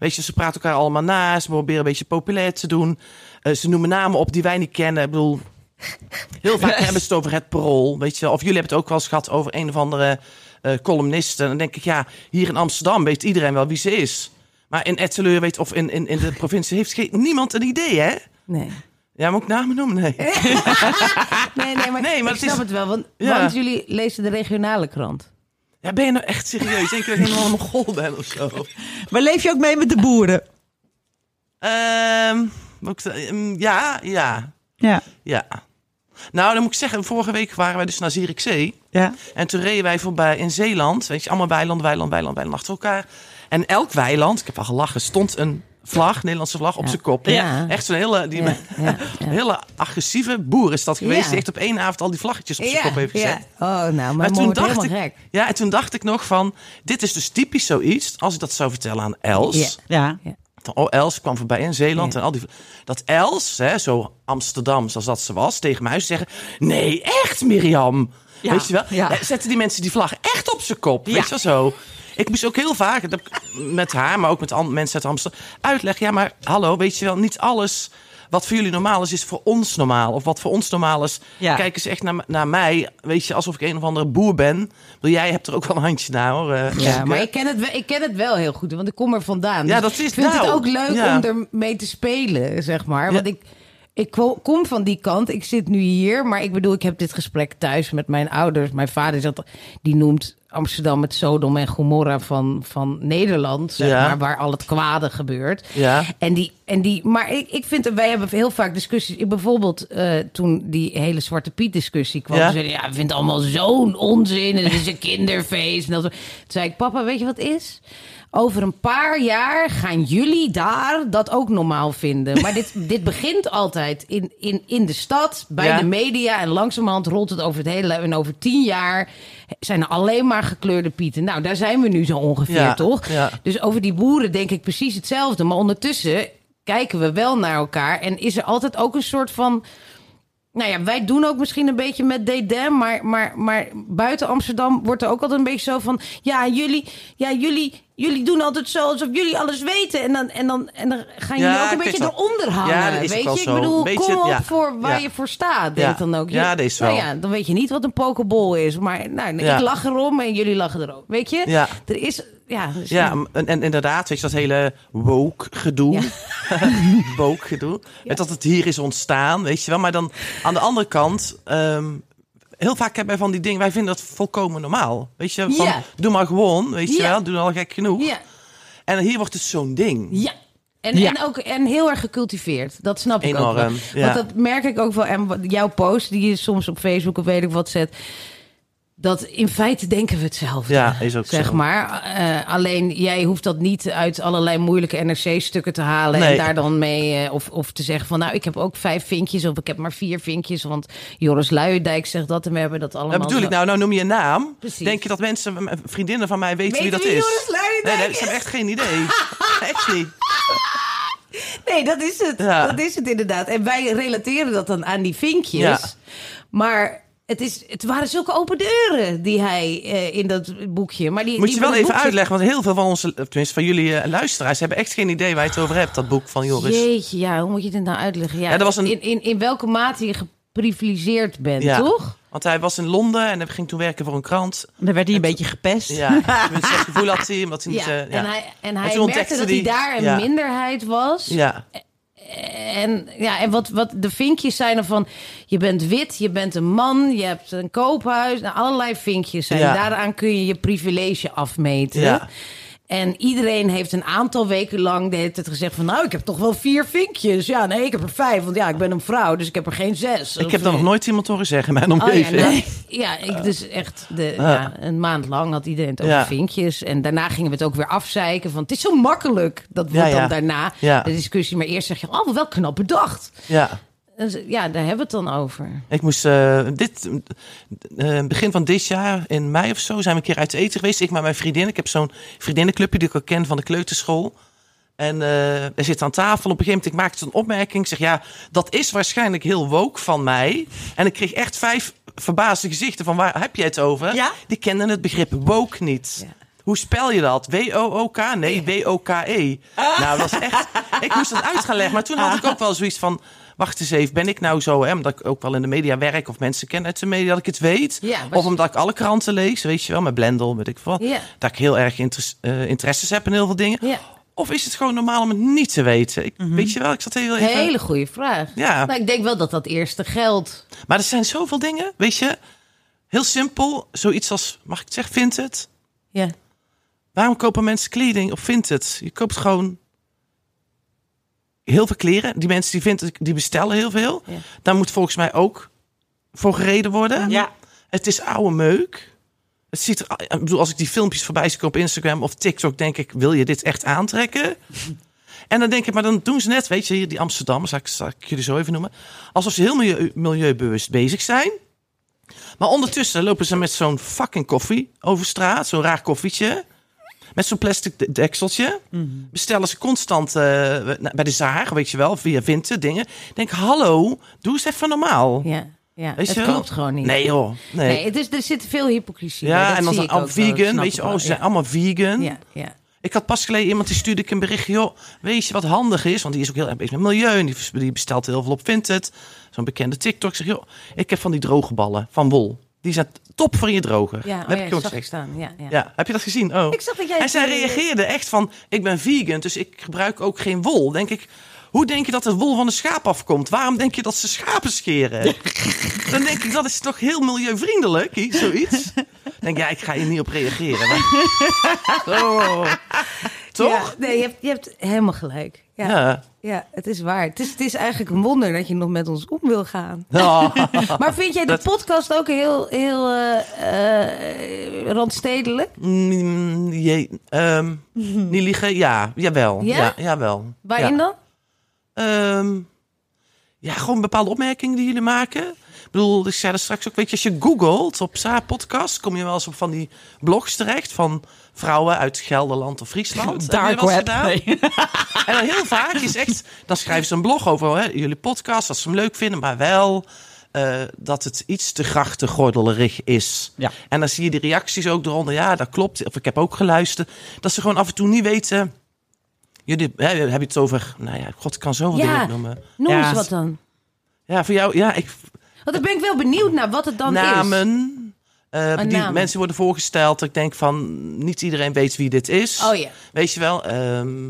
Weet je, ze praten elkaar allemaal na. Ze proberen een beetje populair te doen. Eh, ze noemen namen op die wij niet kennen. Ik bedoel, heel vaak hebben ze het over het parool. Weet je. Of jullie hebben het ook wel eens gehad over een of andere eh columniste. En dan denk ik, ja, hier in Amsterdam weet iedereen wel wie ze is. Maar in Etteleur weet, of in, in, in de provincie heeft geen, niemand een idee, hè? Nee. Ja, moet ik namen noemen? Nee. Nee, nee, maar, Nee, maar ik snap is- het wel. Want, Ja. want jullie lezen de regionale krant. Ja, ben je nou echt serieus? Denk je dat ik helemaal een ben of zo? Maar leef je ook mee met de boeren? Ehm, ik? Ehm, ja, ja, Ja. ja. Nou, dan moet ik zeggen, vorige week waren wij dus naar Zierikzee. Ja. En toen reden wij voorbij in Zeeland. Weet je, allemaal weiland, weiland, weiland, weiland achter elkaar. En elk weiland, ik heb al gelachen, stond een vlag, Nederlandse vlag, op Ja. zijn kop. Ja. Echt zo'n hele, die, Ja, ja, ja. een hele agressieve boer is dat geweest. Ja. Die echt op één avond al die vlaggetjes op zijn kop heeft gezet. ja. Oh, nou, maar, toen dacht helemaal ik, gek. ja, en toen dacht ik nog van, dit is dus typisch zoiets. Als ik dat zou vertellen aan Els, Ja. oh, Els kwam voorbij in Zeeland Ja. en al die. Dat Els, hè, zo Amsterdam zoals dat ze was, tegen mij zou zeggen: Nee, echt, Mirjam. Ja, Weet je wel? ja. Eh, Zetten die mensen die vlag echt op zijn kop. Ja. Weet je wel zo? Ik moest ook heel vaak, met haar, maar ook met mensen uit Amsterdam, uitleggen. Ja, maar hallo, weet je wel, niet alles wat voor jullie normaal is, is voor ons normaal. Of wat voor ons normaal is, Ja. kijken ze echt naar, naar mij, weet je, alsof ik een of andere boer ben. Wil jij hebt er ook wel een handje naar, hoor. eh, Ja, maar ik ken, het wel, ik ken het wel heel goed, want ik kom er vandaan. Ja, Dus dat is ik vind het nou, ook leuk ja. om ermee te spelen, zeg maar. Want ik, ik ko- kom van die kant. Ik zit nu hier, maar ik bedoel, ik heb dit gesprek thuis met mijn ouders. Mijn vader zat, die noemt Amsterdam het Sodom en Gomorra van, van Nederland, zeg Ja. maar, waar al het kwade gebeurt. Ja. En die, en die, maar ik, ik vind, wij hebben heel vaak discussies. Ik bijvoorbeeld eh, toen die hele Zwarte Piet discussie kwam. Ja. zeiden, ja, we vinden het allemaal zo'n onzin. En het is een kinderfeest. En dat, toen zei ik, papa, weet je wat is? Over een paar jaar gaan jullie daar dat ook normaal vinden. Maar dit, dit begint altijd in, in, in de stad, bij Ja. de media. En langzamerhand rolt het over het hele... En over tien jaar zijn er alleen maar gekleurde pieten. Nou, daar zijn we nu zo ongeveer, Ja, toch? ja. Dus over die boeren denk ik precies hetzelfde. Maar ondertussen kijken we wel naar elkaar. En is er altijd ook een soort van... Nou ja, wij doen ook misschien een beetje met dédain, maar, maar, maar buiten Amsterdam wordt er ook altijd een beetje zo van... Ja, jullie, ja, jullie, jullie doen altijd zo alsof jullie alles weten. En dan, en dan, en dan gaan Ja, jullie ook een beetje wel. eronder hangen. Ja, dat is weet wel je, ik bedoel, beetje, kom op ja. voor waar je voor staat, denk Ja. dan ook. Ja, dat is wel. Nou ja, dan weet je niet wat een pokeball is. Maar nou, ik lach erom en jullie lachen erom. Weet je? Ja. Er is... Ja, dus- Ja, en, en inderdaad, weet je, dat hele woke gedoe. Ja. woke gedoe. Met dat het hier is ontstaan, weet je wel. Maar dan aan de andere kant, ehm, heel vaak hebben wij van die dingen, wij vinden dat volkomen normaal. Weet je, van, Ja. doe maar gewoon, weet je Ja. wel, doe al gek genoeg. Ja. En hier wordt het zo'n ding. Ja. En, Ja. en ook en heel erg gecultiveerd. Dat snap ik ook Enorm, ja. Want dat merk ik ook wel. En jouw post die je soms op Facebook of weet ik wat zet. Dat in feite denken we hetzelfde. Ja, is ook zeg zo. maar. Eh, alleen jij hoeft dat niet uit allerlei moeilijke NRC-stukken te halen. En daar dan mee. eh, of, of te zeggen van nou, ik heb ook vijf vinkjes. Of ik heb maar vier vinkjes. Want Joris Luijendijk zegt dat. En we hebben dat allemaal. Dat bedoel ik nou, nou noem je een naam. Precies. Denk je dat mensen, vriendinnen van mij weten, wie dat wie is? Nee, nee, ze hebben echt geen idee. echt niet. Nee, dat is het. Ja. Dat is het inderdaad. En wij relateren dat dan aan die vinkjes. Ja. Maar het, is, het waren zulke open deuren die hij eh, in dat boekje. Maar die, Moet die je wel even boekje- uitleggen, want heel veel van onze, tenminste van jullie eh, luisteraars, hebben echt geen idee waar je het over hebt, dat boek van Joris. Jeetje, ja, hoe moet je dit nou uitleggen? Ja, Ja, was een- in, in, in welke mate je geprivilegeerd bent, Ja. toch? Want hij was in Londen en hij ging toen werken voor een krant. Dan werd hij een beetje gepest. Ja, tenminste, dat gevoel had hij, omdat hij niet... Eh, ja. en hij, en hij toen merkte ontdekte dat hij- hij daar een ja. minderheid was. ja. En, ja, en wat, wat de vinkjes zijn er van... je bent wit, je bent een man, je hebt een koophuis. Nou, allerlei vinkjes zijn. Ja. Daaraan kun je je privilege afmeten. Ja. En iedereen heeft een aantal weken lang de hele tijd gezegd van... nou, ik heb toch wel vier vinkjes. Ja, nee, ik heb er vijf, want ja, ik ben een vrouw, dus ik heb er geen zes. Ik heb dat nog nooit iemand horen zeggen in mijn Oh ja, omgeving. nee. ja, ik dus echt de, ja, een maand lang had iedereen het over Ja. vinkjes. En daarna gingen we het ook weer afzeiken van... het is zo makkelijk, dat wordt Ja, ja. dan daarna Ja. de discussie. Maar eerst zeg je, oh, wel knap bedacht. Ja. Ja, daar hebben we het dan over. Ik moest eh, dit eh, begin van dit jaar, in mei of zo, zijn we een keer uit eten geweest. Ik met mijn vriendin. Ik heb zo'n vriendinnenclubje die ik al ken van de kleuterschool. En eh er zit aan tafel. Op een gegeven moment ik maakte een opmerking. Ik zeg ja, dat is waarschijnlijk heel woke van mij. En ik kreeg echt vijf verbaasde gezichten van waar heb je het over? Ja? Die kenden het begrip woke niet. Ja. Hoe spel je dat? W-O-O-K? Nee, W-O-K-E. Nou, dat was echt... Ik moest dat uit gaan leggen. Maar toen had ik ook wel zoiets van... Wacht eens even, ben ik nou zo... Hè, omdat ik ook wel in de media werk of mensen ken uit de media... dat ik het weet? Ja, was- of omdat ik alle kranten lees, weet je wel, met Blendel, weet ik veel. Ja. Dat ik heel erg interesse, eh, interesses heb in heel veel dingen. Ja. Of is het gewoon normaal om het niet te weten? Ik, Weet je wel, ik zat heel even... Hele goede vraag. Ja. Nou, ik denk wel dat dat eerste geldt. Maar er zijn zoveel dingen, weet je. Heel simpel, zoiets als, mag ik het zeggen, Vinted? Ja. Waarom kopen mensen kleding op Vinted? Je koopt gewoon heel veel kleren. Die mensen die Vinted, die bestellen heel veel. Ja. Daar moet volgens mij ook voor gereden worden. Ja. Het is oude meuk. Het ziet er, ik bedoel, als ik die filmpjes voorbij zie op Instagram of TikTok, denk ik, wil je dit echt aantrekken? En dan denk ik, maar dan doen ze net, weet je, hier die Amsterdammers, zal ik, zal ik jullie zo even noemen, alsof ze heel milieu, milieubewust bezig zijn. Maar ondertussen lopen ze met zo'n fucking koffie over straat, zo'n raar koffietje. Met zo'n plastic de- dekseltje. Bestellen ze constant eh, bij de zaag, weet je wel, via Vinted dingen. Denk, hallo, doe eens even normaal. Ja. Ja. Weet het klopt gewoon niet. Nee joh, nee. Nee, het is, er zit veel hypocrisie ja, en dan zijn wel, dat vegan, weet je, oh, ze zijn allemaal vegan. Ja, ja. Ik had pas geleden iemand die stuurde ik een berichtje, joh, weet je wat handig is? Want die is ook heel erg bezig met milieu en die, die bestelt heel veel op Vinted. Zo'n bekende TikTok. Ik zeg, joh, ik heb van die droge ballen van wol. Die zijn top voor je drogen. Ja, oh heb ja, ik gewoon zag ik staan. Ja, ja. Ja, heb je dat gezien? Oh. Ik zag dat jij... En zij reageerde echt van, ik ben vegan, dus ik gebruik ook geen wol. Denk ik, hoe denk je dat het wol van een schaap afkomt? Waarom denk je dat ze schapen scheren? Dan denk ik, dat is toch heel milieuvriendelijk, iets, zoiets? Dan denk ik, ja, ik ga hier niet op reageren. Maar... Oh. Toch? Ja, nee, je hebt, je hebt helemaal gelijk. Ja, ja. Ja. het is waar. Het is, het is eigenlijk een wonder dat je nog met ons om wil gaan. Oh. Maar vind jij de Dat- podcast ook heel, heel eh, eh, randstedelijk? Mm, je, ehm, niet liegen? Ja, jawel. Ja? Ja? jawel. Waarin ja. dan? Ehm, ja, gewoon bepaalde opmerkingen die jullie maken. Ik bedoel, ik zei dat straks ook, weet je, als je googelt op Saar Podcast, kom je wel eens op van die blogs terecht van vrouwen uit Gelderland of Friesland. Dark eens web. gedaan? Nee. En dan heel vaak is echt, dan schrijven ze een blog over hè, jullie podcast, dat ze hem leuk vinden, maar wel eh, dat het iets te grachtengordelerig is. Ja. En dan zie je die reacties ook eronder. Ja, dat klopt. Of ik heb ook geluisterd. Dat ze gewoon af en toe niet weten. Jullie hè, heb je het over. Nou ja, god, ik kan zoveel Ja. dingen noemen. Noem Ja. eens wat dan. Ja, voor jou. Ja, ik. Want dan ben ik wel benieuwd naar wat het dan is. namen. eh, die namen. mensen worden voorgesteld. dat Ik denk van niet iedereen weet wie dit is. Oh ja. Weet je wel? ehm,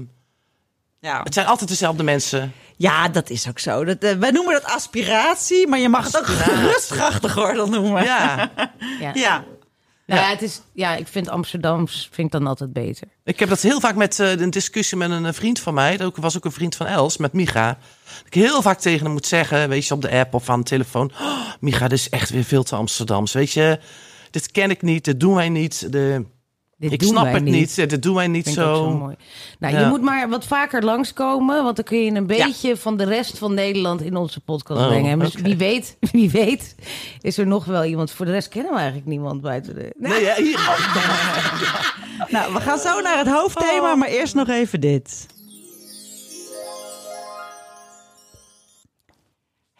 Ja. het zijn altijd dezelfde mensen. ja, dat is ook zo. Dat, eh, wij noemen dat aspiratie, maar je mag het ook gerust grachtengordel noemen. Ja, Ja. Ja. Nou ja, het is, ja, ik vind Amsterdams vind ik dan altijd beter. ik heb dat heel vaak met eh, een discussie met een eh, vriend van mij. Dat was ook een vriend van Els, met Micha. Dat ik heel vaak tegen hem moet zeggen, weet je, op de app of aan de telefoon. Oh, Micha, dit is echt weer veel te Amsterdams. Weet je, dit ken ik niet, dit doen wij niet. De, Dit ik snap het niet, dit doen wij niet zo. zo mooi. Nou, je moet maar wat vaker langskomen, want dan kun je een beetje van de rest van Nederland in onze podcast Oh, brengen. En dus wie weet, wie weet, is er nog wel iemand. Voor de rest kennen we eigenlijk niemand buiten de. Nee, ja, hier. Nou, we gaan zo naar het hoofdthema, maar eerst nog even dit.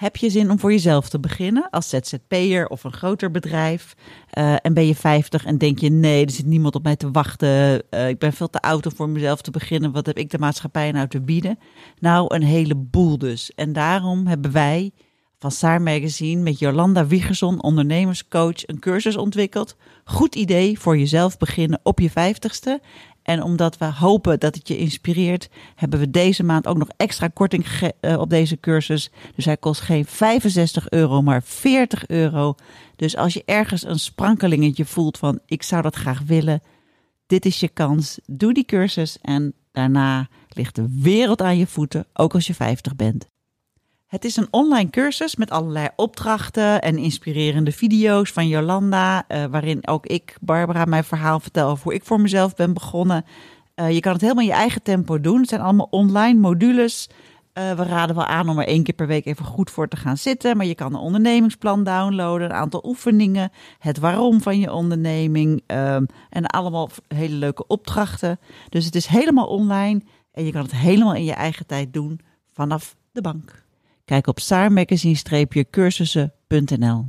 Heb je zin om voor jezelf te beginnen als ZZP'er of een groter bedrijf? Eh, en ben je 50 en denk je, nee, er zit niemand op mij te wachten. Eh, ik ben veel te oud om voor mezelf te beginnen. Wat heb ik de maatschappij nou te bieden? Nou, een heleboel dus. En daarom hebben wij van Saar Magazine met Jolanda Wiegerson, ondernemerscoach, een cursus ontwikkeld. Goed idee voor jezelf beginnen op je 50ste. En omdat we hopen dat het je inspireert, hebben we deze maand ook nog extra korting eh, op deze cursus. Dus hij kost geen 65 euro, maar 40 euro. Dus als je ergens een sprankelingetje voelt van ik zou dat graag willen, dit is je kans. Doe die cursus en daarna ligt de wereld aan je voeten, ook als je 50 bent. Het is een online cursus met allerlei opdrachten en inspirerende video's van Jolanda, eh, waarin ook ik, Barbara, mijn verhaal vertel over hoe ik voor mezelf ben begonnen. Eh, je kan het helemaal in je eigen tempo doen. Het zijn allemaal online modules. Eh, we raden wel aan om er één keer per week even goed voor te gaan zitten. Maar je kan een ondernemingsplan downloaden, een aantal oefeningen, het waarom van je onderneming ehm, en allemaal hele leuke opdrachten. Dus het is helemaal online en je kan het helemaal in je eigen tijd doen vanaf de bank. Kijk op saarmagazine-cursussen.nl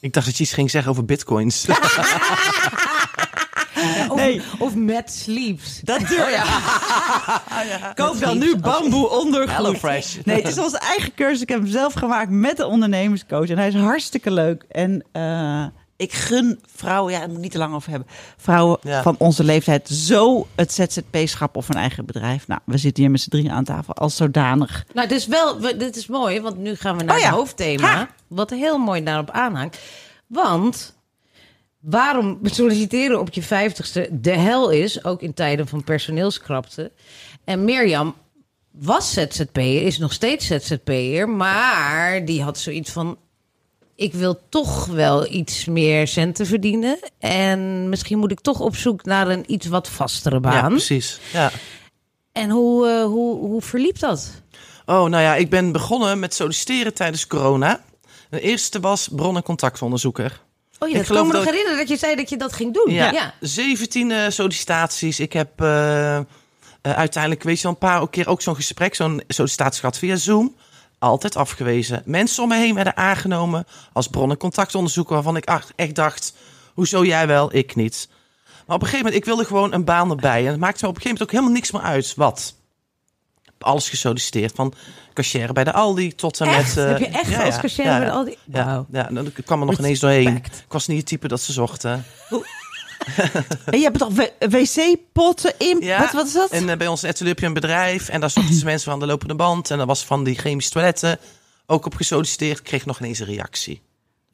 Ik dacht dat je iets ging zeggen over bitcoins. Of, Nee. of Matt Sleeps. Dat durf Koop dan nu bamboe ondergoed. HelloFresh. Nee, het is onze eigen cursus. Ik heb hem zelf gemaakt met de ondernemerscoach. En hij is hartstikke leuk. En eh, ik gun vrouwen, ja, daar moet ik niet te lang over hebben. Vrouwen Ja. van onze leeftijd zo het ZZP-schap of een eigen bedrijf. Nou, we zitten hier met z'n drieën aan tafel als zodanig. Nou, dit is wel, we- dit is mooi, want nu gaan we naar Oh ja. het hoofdthema. Ha. Wat heel mooi daarop aanhangt. Want waarom solliciteren op je vijftigste de hel is, ook in tijden van personeelskrapte. En Mirjam was ZZP'er, is nog steeds ZZP'er, maar die had zoiets van... Ik wil toch wel iets meer centen verdienen. En misschien moet ik toch op zoek naar een iets wat vastere Ja, baan. precies. Ja. en hoe, eh, hoe, hoe verliep dat? Oh, nou ja, ik ben begonnen met solliciteren tijdens corona. De eerste was bron- en contactonderzoeker. Oh ja, Ik dat geloof kan me nog herinneren dat je zei dat je dat ging doen. Ja, ja. 17 eh, sollicitaties. Ik heb eh, uiteindelijk, weet je een paar keer ook zo'n gesprek, zo'n sollicitatie gehad via Zoom. Altijd afgewezen. Mensen om me heen werden aangenomen als bron- en contactonderzoeker, waarvan ik echt dacht, hoezo jij wel, ik niet. Maar op een gegeven moment, ik wilde gewoon een baan erbij. En het maakte me op een gegeven moment ook helemaal niks meer uit. Wat? Alles gesolliciteerd. Van cashier bij de Aldi tot en Echt? met... eh, Heb je echt ja, als cashier ja, bij de. Aldi? Ja, ja, dan kwam er nog ineens doorheen. Ik was niet het type dat ze zochten. En je hebt toch wc-potten in? Ja, Wat, wat is dat? En eh, bij ons atelier heb je een bedrijf. En daar zochten ze mensen van de lopende band. En dat was van die chemische toiletten ook op gesolliciteerd. Kreeg nog ineens een reactie.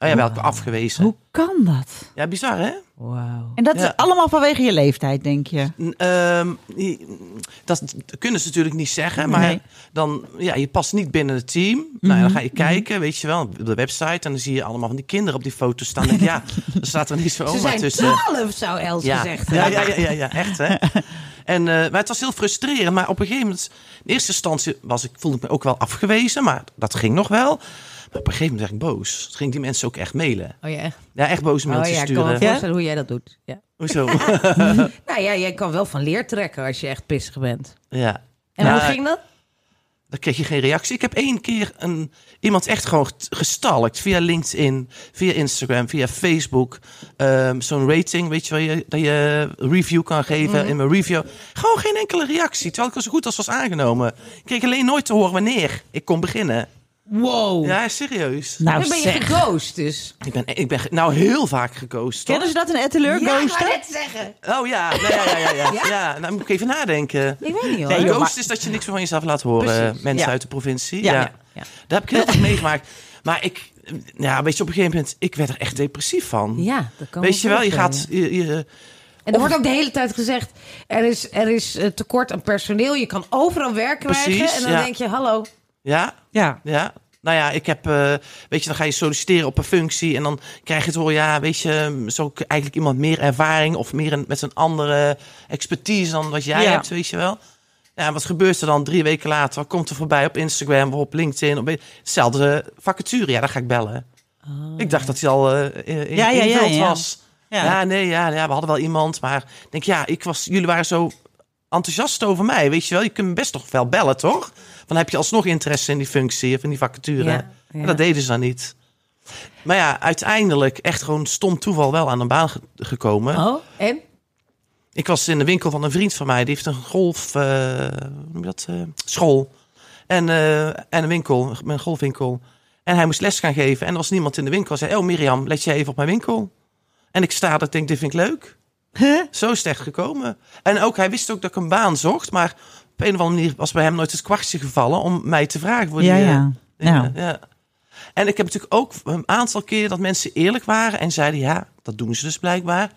Oh ja, welke afgewezen. Hoe kan dat? Ja, bizar hè? Wauw. En dat Ja. is allemaal vanwege je leeftijd, denk je? N- ehm, dat kunnen ze natuurlijk niet zeggen. Maar Nee. dan, ja, je past niet binnen het team. Nou, dan ga je kijken, weet je wel, op de website. En dan zie je allemaal van die kinderen op die foto's staan. Ja, er staat er niet zo Ze oma zijn tussen. twaalf, zou Els Ja. gezegd hebben. ja, ja, ja, ja, echt hè. En, eh, maar het was heel frustrerend. Maar op een gegeven moment, in eerste instantie was ik, voelde ik me ook wel afgewezen. Maar dat ging nog wel. Op een gegeven moment werd ik boos. Toen ging die mensen ook echt mailen. Oh ja, echt? Ja, echt boze Oh mailtjes ja, ik kan me sturen. voorstellen hoe jij dat doet. Ja. Hoezo? Nou ja, jij kan wel van leer trekken als je echt pissig bent. ja. En Nou, hoe ging dat? Dan kreeg je geen reactie. Ik heb één keer een, iemand echt gewoon gestalkt. Via LinkedIn, via Instagram, via Facebook. Ehm, Zo'n rating, weet je wel, je, dat je review kan geven Mhm. in mijn review. Gewoon geen enkele reactie. Terwijl ik al zo goed als was aangenomen. Ik kreeg alleen nooit te horen wanneer ik kon beginnen. Wow. Ja, serieus. Nou, Dan ben je zeg. geghost dus. Ik ben, ik ben nou heel vaak geghost. hoor. Kennen ze dat een atelier Ja, ik ghosten? net zeggen. Oh ja, nou, ja, ja, ja, ja. Ja? ja. nou moet ik even nadenken. Ik weet niet hoor. Nee, joh, ghost maar- is dat je niks meer van jezelf laat horen. Precies, Mensen ja. uit de provincie. Ja. Ja. Ja, ja. Daar heb ik heel vaak meegemaakt. Maar ik, ja, weet je, op een gegeven moment, ik werd er echt depressief van. Ja, dat kan weet je wel, je voorstellen. gaat, je, je- En er wordt ook de hele tijd gezegd: er is, er is eh, tekort aan personeel. Je kan overal werk krijgen. Precies, en dan ja. denk je: hallo. Ja, Ja. ja. Nou ja, ik heb, eh, weet je, dan ga je solliciteren op een functie en dan krijg je het hoor, ja, weet je, zo eigenlijk iemand meer ervaring of meer een, met een andere expertise dan wat jij Ja. hebt, weet je wel. Ja, wat gebeurt er dan drie weken later? Komt er voorbij op Instagram of op LinkedIn? Op, hetzelfde vacature, ja, dan ga ik bellen. Ik dacht dat hij al eh in, Ja, ja, ja, ja. was. Ja. Ja. nee, ja, ja, we hadden wel iemand, maar ik denk, ja, ik was, jullie waren zo enthousiast over mij, weet je wel. Je kunt me best toch wel bellen, toch? Dan heb je alsnog interesse in die functie of in die vacature. Ja, ja. En dat deden ze dan niet. Maar ja, uiteindelijk echt gewoon stom toeval wel aan een baan ge- gekomen. Oh, en? Ik was in de winkel van een vriend van mij. Die heeft een golf, hoe noem je dat, eh, school. En, eh, en een winkel, een golfwinkel. En hij moest les gaan geven. En er was niemand in de winkel. Hij zei, oh Mirjam, let je even op mijn winkel. En ik sta er, ik denk, dit vind ik leuk. Huh? Zo is het echt gekomen. En ook, hij wist ook dat ik een baan zocht. Maar op een of andere manier was bij hem nooit het kwartje gevallen om mij te vragen. Voor Ja, die, eh, ja. dingen. Nou. ja. En ik heb natuurlijk ook een aantal keer dat mensen eerlijk waren en zeiden: ja, dat doen ze dus blijkbaar.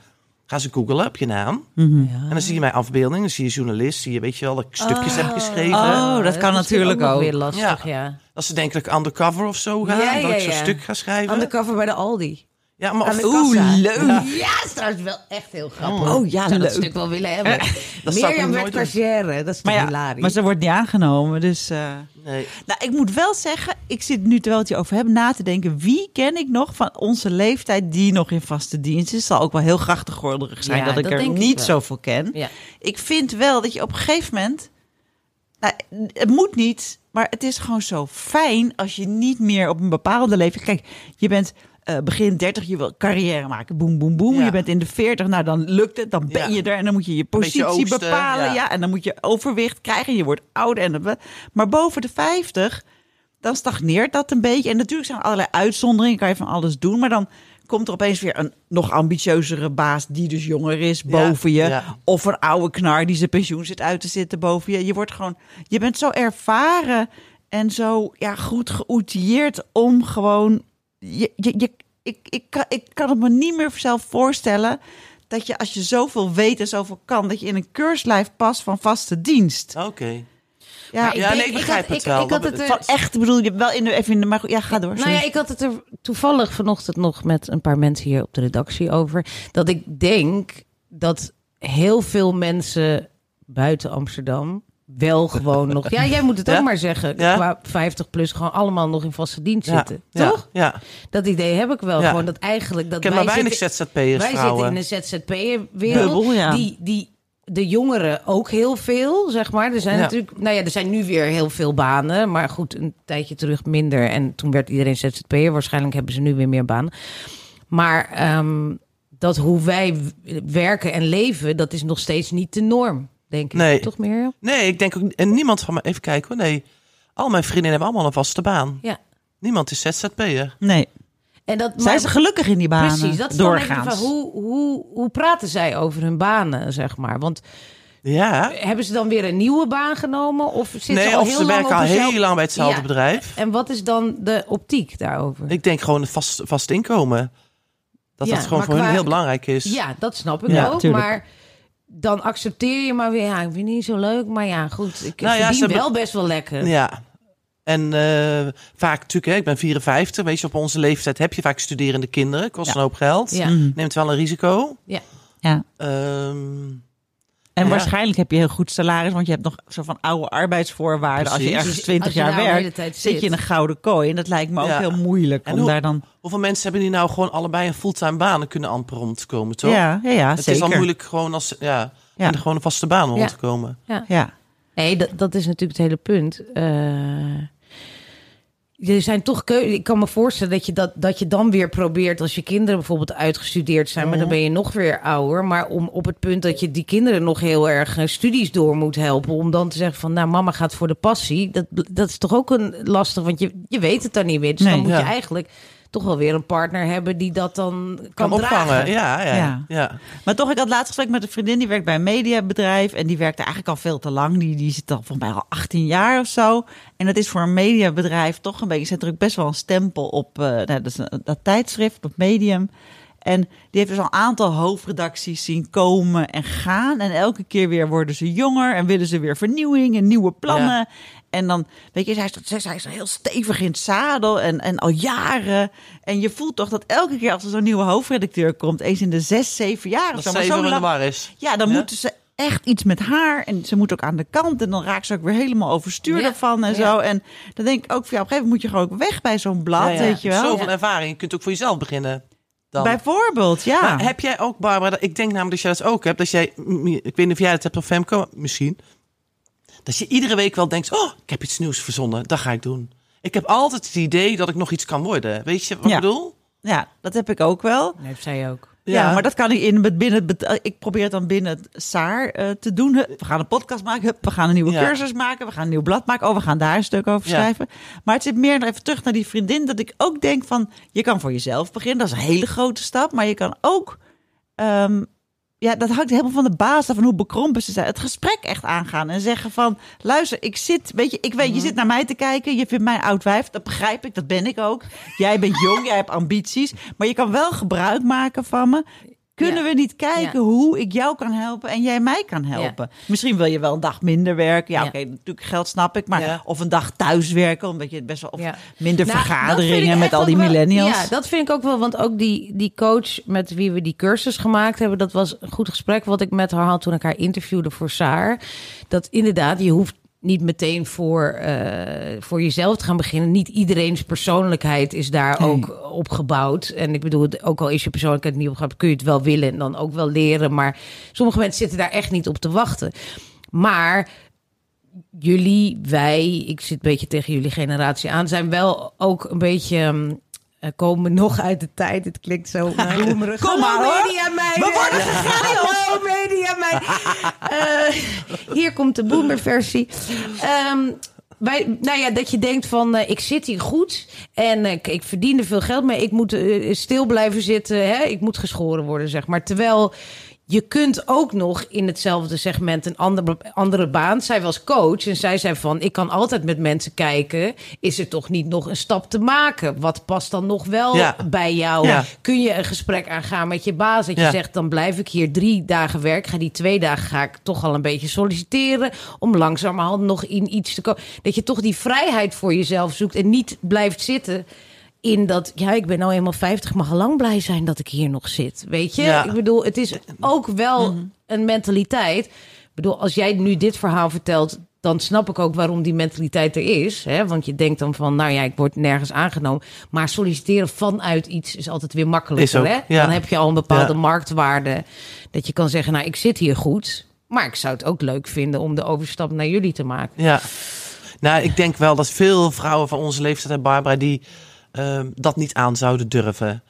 Ga ze googlen op je naam. En dan zie je mijn afbeelding, dan zie je journalist, zie je, weet je wel, dat ik stukjes heb geschreven. Oh, dat kan natuurlijk nog ook. weer lastig, ja. Ja. Dat ze denken dat ik undercover of zo ga, Ja, dat ja, ik zo'n ja. stuk ga schrijven. Undercover bij de Aldi. Ja, maar of, Oeh, leuk. Ja, dat is trouwens wel echt heel grappig. Oh, ja, zou leuk. dat stuk wel willen hebben. Dat Mirjam nooit werd stagiaire. Dat is toch Maar ja, hilarisch? maar ze wordt niet aangenomen, dus... eh, nee. Nou, ik moet wel zeggen, ik zit nu terwijl we het je over hebben na te denken. Wie ken ik nog van onze leeftijd die nog in vaste dienst is? Zal ook wel heel grachtengorderig zijn Ja, dat ik er ik niet zoveel ken. Ja. Ik vind wel dat je op een gegeven moment. Nou, het moet niet, maar het is gewoon zo fijn als je niet meer op een bepaalde leeftijd. Kijk, je bent eh, begin 30, je wil carrière maken. Boem, boem, boem. Ja. Je bent in de 40, nou dan lukt het, dan ben Ja. je er en dan moet je je positie oogsten, bepalen. ja. En dan moet je overwicht krijgen. Je wordt ouder. En dat- maar boven de 50, dan stagneert dat een beetje. En natuurlijk zijn er allerlei uitzonderingen, kan je van alles doen. Maar dan komt er opeens weer een nog ambitieuzere baas die dus jonger is boven je. ja. Of een oude knar die zijn pensioen zit uit te zitten boven je. Je wordt gewoon, je bent zo ervaren en zo ja, goed geoutilleerd om gewoon. Je, je, je, ik, ik, kan, ik kan het me niet meer zelf voorstellen dat je als je zoveel weet en zoveel kan, dat je in een keurslijf past van vaste dienst. Oké. Ja, ik Ja, denk- nee, ik begrijp had- het wel. Ik had het er, van echt bedoel je wel in de even in de maar goed, ja ga door. nou ja, ik had het er toevallig vanochtend nog met een paar mensen hier op de redactie over. Dat ik denk dat heel veel mensen buiten Amsterdam wel gewoon nog... Ja, jij moet het Ja? ook maar zeggen. Ja? Qua 50 plus gewoon allemaal nog in vaste dienst zitten. Ja. Toch? Ja. Dat idee heb ik wel. Gewoon dat eigenlijk... Dat Ik wij maar weinig zitten- ZZP'ers Wij vrouwen. zitten in een ja. Die, die, de jongeren ook heel veel, zeg maar. Er zijn natuurlijk, nou ja, er zijn nu weer heel veel banen. Maar goed, een tijdje terug minder. En toen werd iedereen ZZP'er. Waarschijnlijk hebben ze nu weer meer banen. Maar ehm, dat hoe wij werken en leven, dat is nog steeds niet de norm, denk ik. Nee. Toch meer? Nee, ik denk ook... En niemand van me... Even kijken hoor. Nee. Al mijn vriendinnen hebben allemaal een vaste baan. Ja. Niemand is ZZP'er. nee. En dat, Zijn ze gelukkig in die banen? Precies, dat is doorgaans. van hoe, hoe, hoe praten zij over hun banen, zeg maar? Want Ja. hebben ze dan weer een nieuwe baan genomen? Of zitten ze al of heel ze lang werken op al dezelfde- heel lang bij hetzelfde Ja. bedrijf. En wat is dan de optiek daarover? Ik denk gewoon een vast, vast inkomen. Dat Ja, dat gewoon voor hun heel belangrijk is. Ja, dat snap ik Ja, ook. tuurlijk. Maar dan accepteer je maar weer, ja, ik vind het niet zo leuk. Maar ja, goed, ik Nou ja, ze wel best wel lekker. Ja. En eh, vaak natuurlijk, hè, ik ben 54, weet je, op onze leeftijd heb je vaak studerende kinderen, kost Ja. een hoop geld, Ja. neemt wel een risico. Ja. Ja. Ehm, En Ja. waarschijnlijk heb je heel goed salaris, want je hebt nog zo van oude arbeidsvoorwaarden. Als je ergens 20 Als je jaar hele werkt, tijd zit je in een gouden kooi. En dat lijkt me ook Ja. heel moeilijk En om hoe- daar dan... hoeveel mensen hebben die nou gewoon allebei een fulltime baan en kunnen amper rondkomen, toch? Ja, ja, ja Het zeker. is al moeilijk gewoon als, ja, Ja. en gewoon een vaste baan om Ja. rond te komen. Ja. Nee, dat, dat is natuurlijk het hele punt. Eh, er zijn toch keuzes. Ik kan me voorstellen dat je, dat, dat je dan weer probeert... als je kinderen bijvoorbeeld uitgestudeerd zijn... maar dan ben je nog weer ouder. Maar om op het punt dat je die kinderen nog heel erg... eh, studies door moet helpen... om dan te zeggen van... nou, mama gaat voor de passie. Dat, dat is toch ook een lastig... want je, je weet het dan niet meer. Dus Nee. dan moet je eigenlijk toch wel weer een partner hebben... die dat dan kan, Kan opvangen, ja, Ja. ja. Maar toch, ik had laatst gesprek met een vriendin die werkt bij een mediabedrijf. En die werkte eigenlijk al veel te lang. Die, die zit al volgens mij al 18 jaar of zo. En dat is voor een mediabedrijf toch een beetje, zet er ook best wel een stempel op eh, nou, dat, is een- dat tijdschrift, op Medium. En die heeft dus al een aantal hoofdredacties zien komen en gaan. En elke keer weer worden ze jonger en willen ze weer vernieuwing en nieuwe plannen. Ja. En dan, weet je, zij is, zij is- heel stevig in het zadel en, en al jaren. En je voelt toch dat elke keer als er zo'n nieuwe hoofdredacteur komt, eens in de zes, zeven jaar of Dat zo. maar zo in de lang- war is. ja, dan Ja? moeten ze echt iets met haar. En ze moet ook aan de kant. En dan raakt ze ook weer helemaal overstuur Ja. ervan en Ja. zo. En dan denk ik ook, van, ja, op een gegeven moment moet je gewoon ook weg bij zo'n blad, weet je wel. Zoveel ervaring. Je kunt ook voor jezelf beginnen. Dan. Bijvoorbeeld, ja. Maar heb jij ook, Barbara, ik denk namelijk dat jij dat ook hebt, dat jij, ik weet niet of jij het hebt of Femco misschien, dat je iedere week wel denkt, oh, ik heb iets nieuws verzonnen, dat ga ik doen. Ik heb altijd het idee dat ik nog iets kan worden. Weet je wat Ja. ik bedoel? Ja, dat heb ik ook wel. Dat heeft zij ook. Ja, maar dat kan ik in binnen. bet- Ik probeer het dan binnen het SAAR eh, te doen. We gaan een podcast maken. We gaan een nieuwe cursus maken. We gaan een nieuw blad maken. Oh, we gaan daar een stuk over schrijven. Maar het zit meer even terug naar die vriendin. Dat ik ook denk van, je kan voor jezelf beginnen. Dat is een hele grote stap. Maar je kan ook ehm, ja, dat hangt helemaal van de basis af van hoe bekrompen ze zijn. Het gesprek echt aangaan en zeggen van, luister, ik zit, weet je, ik weet, je zit naar mij te kijken, je vindt mij oud wijf, dat begrijp ik, dat ben ik ook. Jij bent jong, jij hebt ambities, maar je kan wel gebruik maken van me. Kunnen Ja. we niet kijken Ja. hoe ik jou kan helpen en jij mij kan helpen? Misschien wil je wel een dag minder werken. Ja, Ja. oké, natuurlijk geld snap ik, maar Ja. of een dag thuis werken, omdat je het best wel of Ja. minder Nou, vergaderingen met al die wel- millennials. Ja, dat vind ik ook wel. Want ook die, die coach met wie we die cursus gemaakt hebben... dat was een goed gesprek wat ik met haar had toen ik haar interviewde voor Saar. Dat inderdaad, je hoeft niet meteen voor, eh, voor jezelf te gaan beginnen. Niet iedereen's persoonlijkheid is daar ook op gebouwd. En ik bedoel, ook al is je persoonlijkheid niet opgebouwd... kun je het wel willen en dan ook wel leren. Maar sommige mensen zitten daar echt niet op te wachten. Maar jullie, wij, ik zit een beetje tegen jullie generatie aan, zijn wel ook een beetje. Eh, komen nog uit de tijd. Het klinkt zo roemerig. Kom maar, hoor. media meiden. We worden Hallo media meiden. Eh, hier komt de boomerversie. Ehm wij, nou ja, dat je denkt van, eh, ik zit hier goed en ik, ik verdien er veel geld mee. Ik moet stil blijven zitten, hè? ik moet geschoren worden, zeg maar. Terwijl je kunt ook nog in hetzelfde segment een andere, andere baan. Zij was coach en zij zei van, ik kan altijd met mensen kijken. Is er toch niet nog een stap te maken? Wat past dan nog wel Ja. bij jou? Ja. Kun je een gesprek aangaan met je baas? Dat je Ja. zegt, dan blijf ik hier drie dagen werken. Ga die twee dagen ga ik toch al een beetje solliciteren. Om langzamerhand nog in iets te komen. Dat je toch die vrijheid voor jezelf zoekt. En niet blijft zitten in dat... Ja, ik ben nou eenmaal 50. Ik mag lang blij zijn dat ik hier nog zit. Weet je? Ja. Ik bedoel, het is ook wel Mhm. een mentaliteit. Ik bedoel, als jij nu dit verhaal vertelt... dan snap ik ook waarom die mentaliteit er is. Hè? Want je denkt dan van, nou ja, ik word nergens aangenomen. Maar solliciteren vanuit iets is altijd weer makkelijker. Ook, hè? ja. Dan heb je al een bepaalde Ja. marktwaarde. Dat je kan zeggen, nou, ik zit hier goed. Maar ik zou het ook leuk vinden om de overstap naar jullie te maken. Ja. Nou, ik denk wel dat veel vrouwen van onze leeftijd en Barbara die dat niet aan zouden durven.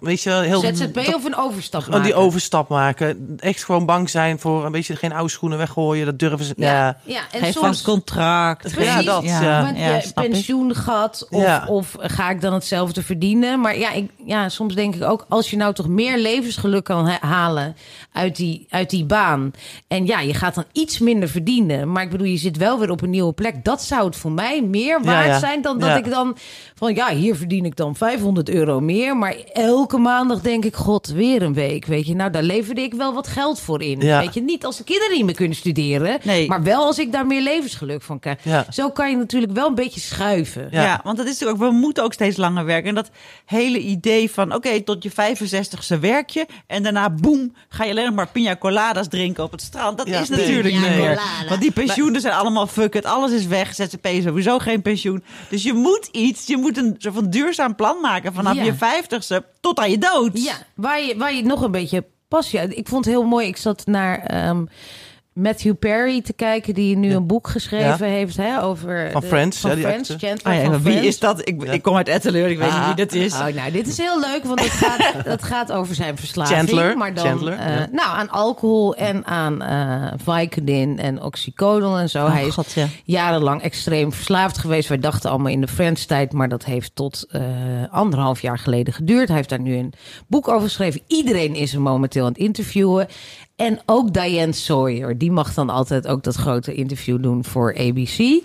Weet je, wel, heel ZZP of een overstap gewoon die maken? overstap maken. Echt gewoon bang zijn voor een beetje geen oude schoenen weggooien. Dat durven ze. Ja. Ja, ja. en Geen soms... vast contract. Precies. Ja, dat, ja. Want ja, ik. pensioengat of, Ja. of ga ik dan hetzelfde verdienen? Maar ja, ik, ja, soms denk ik ook... als je nou toch meer levensgeluk kan ha- halen uit die, uit die baan... en ja, je gaat dan iets minder verdienen... maar ik bedoel, je zit wel weer op een nieuwe plek. Dat zou het voor mij meer waard ja. zijn dan dat Ja. ik dan... van ja, hier verdien ik dan 500 euro meer... maar elke maandag denk ik, god, weer een week. Weet je, nou, daar leverde ik wel wat geld voor in. Ja. Weet je, niet als de kinderen niet meer kunnen studeren... Nee. maar wel als ik daar meer levensgeluk van krijg. Ja. Zo kan je natuurlijk wel een beetje schuiven. Ja. Ja. want dat is natuurlijk ook, we moeten ook steeds langer werken. En dat hele idee van, oké, tot je 65ste werk je. En daarna, boem, ga je alleen nog maar pina coladas drinken op het strand. Dat Ja, is nee. natuurlijk niet meer. Want die pensioenen zijn allemaal fuck it. Alles is weg. ZZP is sowieso geen pensioen. Dus je moet iets, je moet een soort van duurzaam plan maken vanaf Ja. je 50ste tot aan je dood. Ja, waar je, waar je nog een beetje passie uit. Ik vond het heel mooi. Ik zat naar ehm, Matthew Perry te kijken, die nu een boek geschreven heeft hè, over. Van de- Friends, Van ja, die Friends. Chandler Ah ja, van wie Friends. is dat? Ik, ik kom uit Etteleur, ik weet niet wie dat is. Oh, nou, dit is heel leuk, want het gaat, het gaat over zijn verslaving. Chandler, maar dan, Chandler, eh, ja. Nou, aan alcohol en aan eh Vicodin en oxycodon en zo. Oh, Hij is God, jarenlang extreem verslaafd geweest. Wij dachten allemaal in de Friends-tijd, maar dat heeft tot eh, anderhalf jaar geleden geduurd. Hij heeft daar nu een boek over geschreven. Iedereen is hem momenteel aan het interviewen. En ook Diane Sawyer, die mag dan altijd ook dat grote interview doen voor ABC.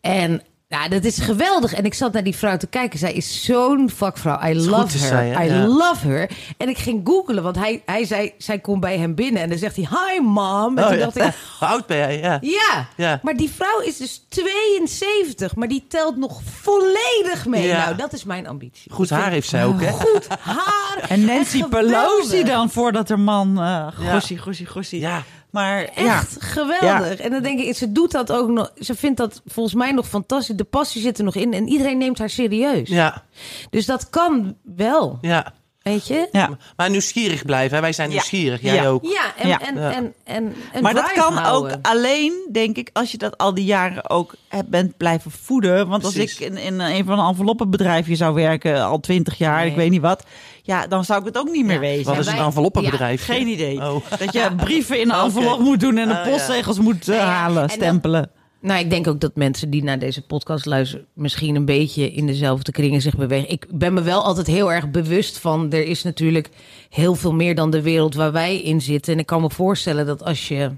En nou, dat is geweldig. En ik zat naar die vrouw te kijken. Zij is zo'n vakvrouw. I love her. I Ja. love her. En ik ging googlen, want hij, hij zei, zij komt bij hem binnen. En dan zegt hij, hi mom. En Oh, toen ja. dacht ik, Hoe oud ben jij? Ja. ja, Ja. maar die vrouw is dus 72, maar die telt nog volledig mee. Ja. Nou, dat is mijn ambitie. Goed haar heeft zij ook, hè? Goed haar. En Nancy Echt Pelosi dan, voordat haar man uh, gossie, gossie, gossie. Ja. Maar ja, Echt geweldig. En dan denk ik, ze doet dat ook nog. Ze vindt dat volgens mij nog fantastisch. De passie zit er nog in en iedereen neemt haar serieus. Ja. Dus dat kan wel, Ja. weet je? ja. Maar nieuwsgierig blijven. Hè? Wij zijn Ja. nieuwsgierig. Jij ook. Ja, en, Ja. En, en, en, en Maar dat kan houden. ook alleen, denk ik, als je dat al die jaren ook hebt, bent blijven voeden. Want als ik in, in een van de enveloppenbedrijfje zou werken, al twintig jaar, Nee. ik weet niet wat. Ja, dan zou ik het ook niet meer Ja. wezen. Wat is een enveloppenbedrijf? Geen idee. Oh. Dat je brieven in een envelop moet doen en de Oh, ja. postzegels moet eh, Nou halen, en dan- stempelen. Nou, ik denk ook dat mensen die naar deze podcast luisteren... misschien een beetje in dezelfde kringen zich bewegen. Ik ben me wel altijd heel erg bewust van... er is natuurlijk heel veel meer dan de wereld waar wij in zitten. En ik kan me voorstellen dat als je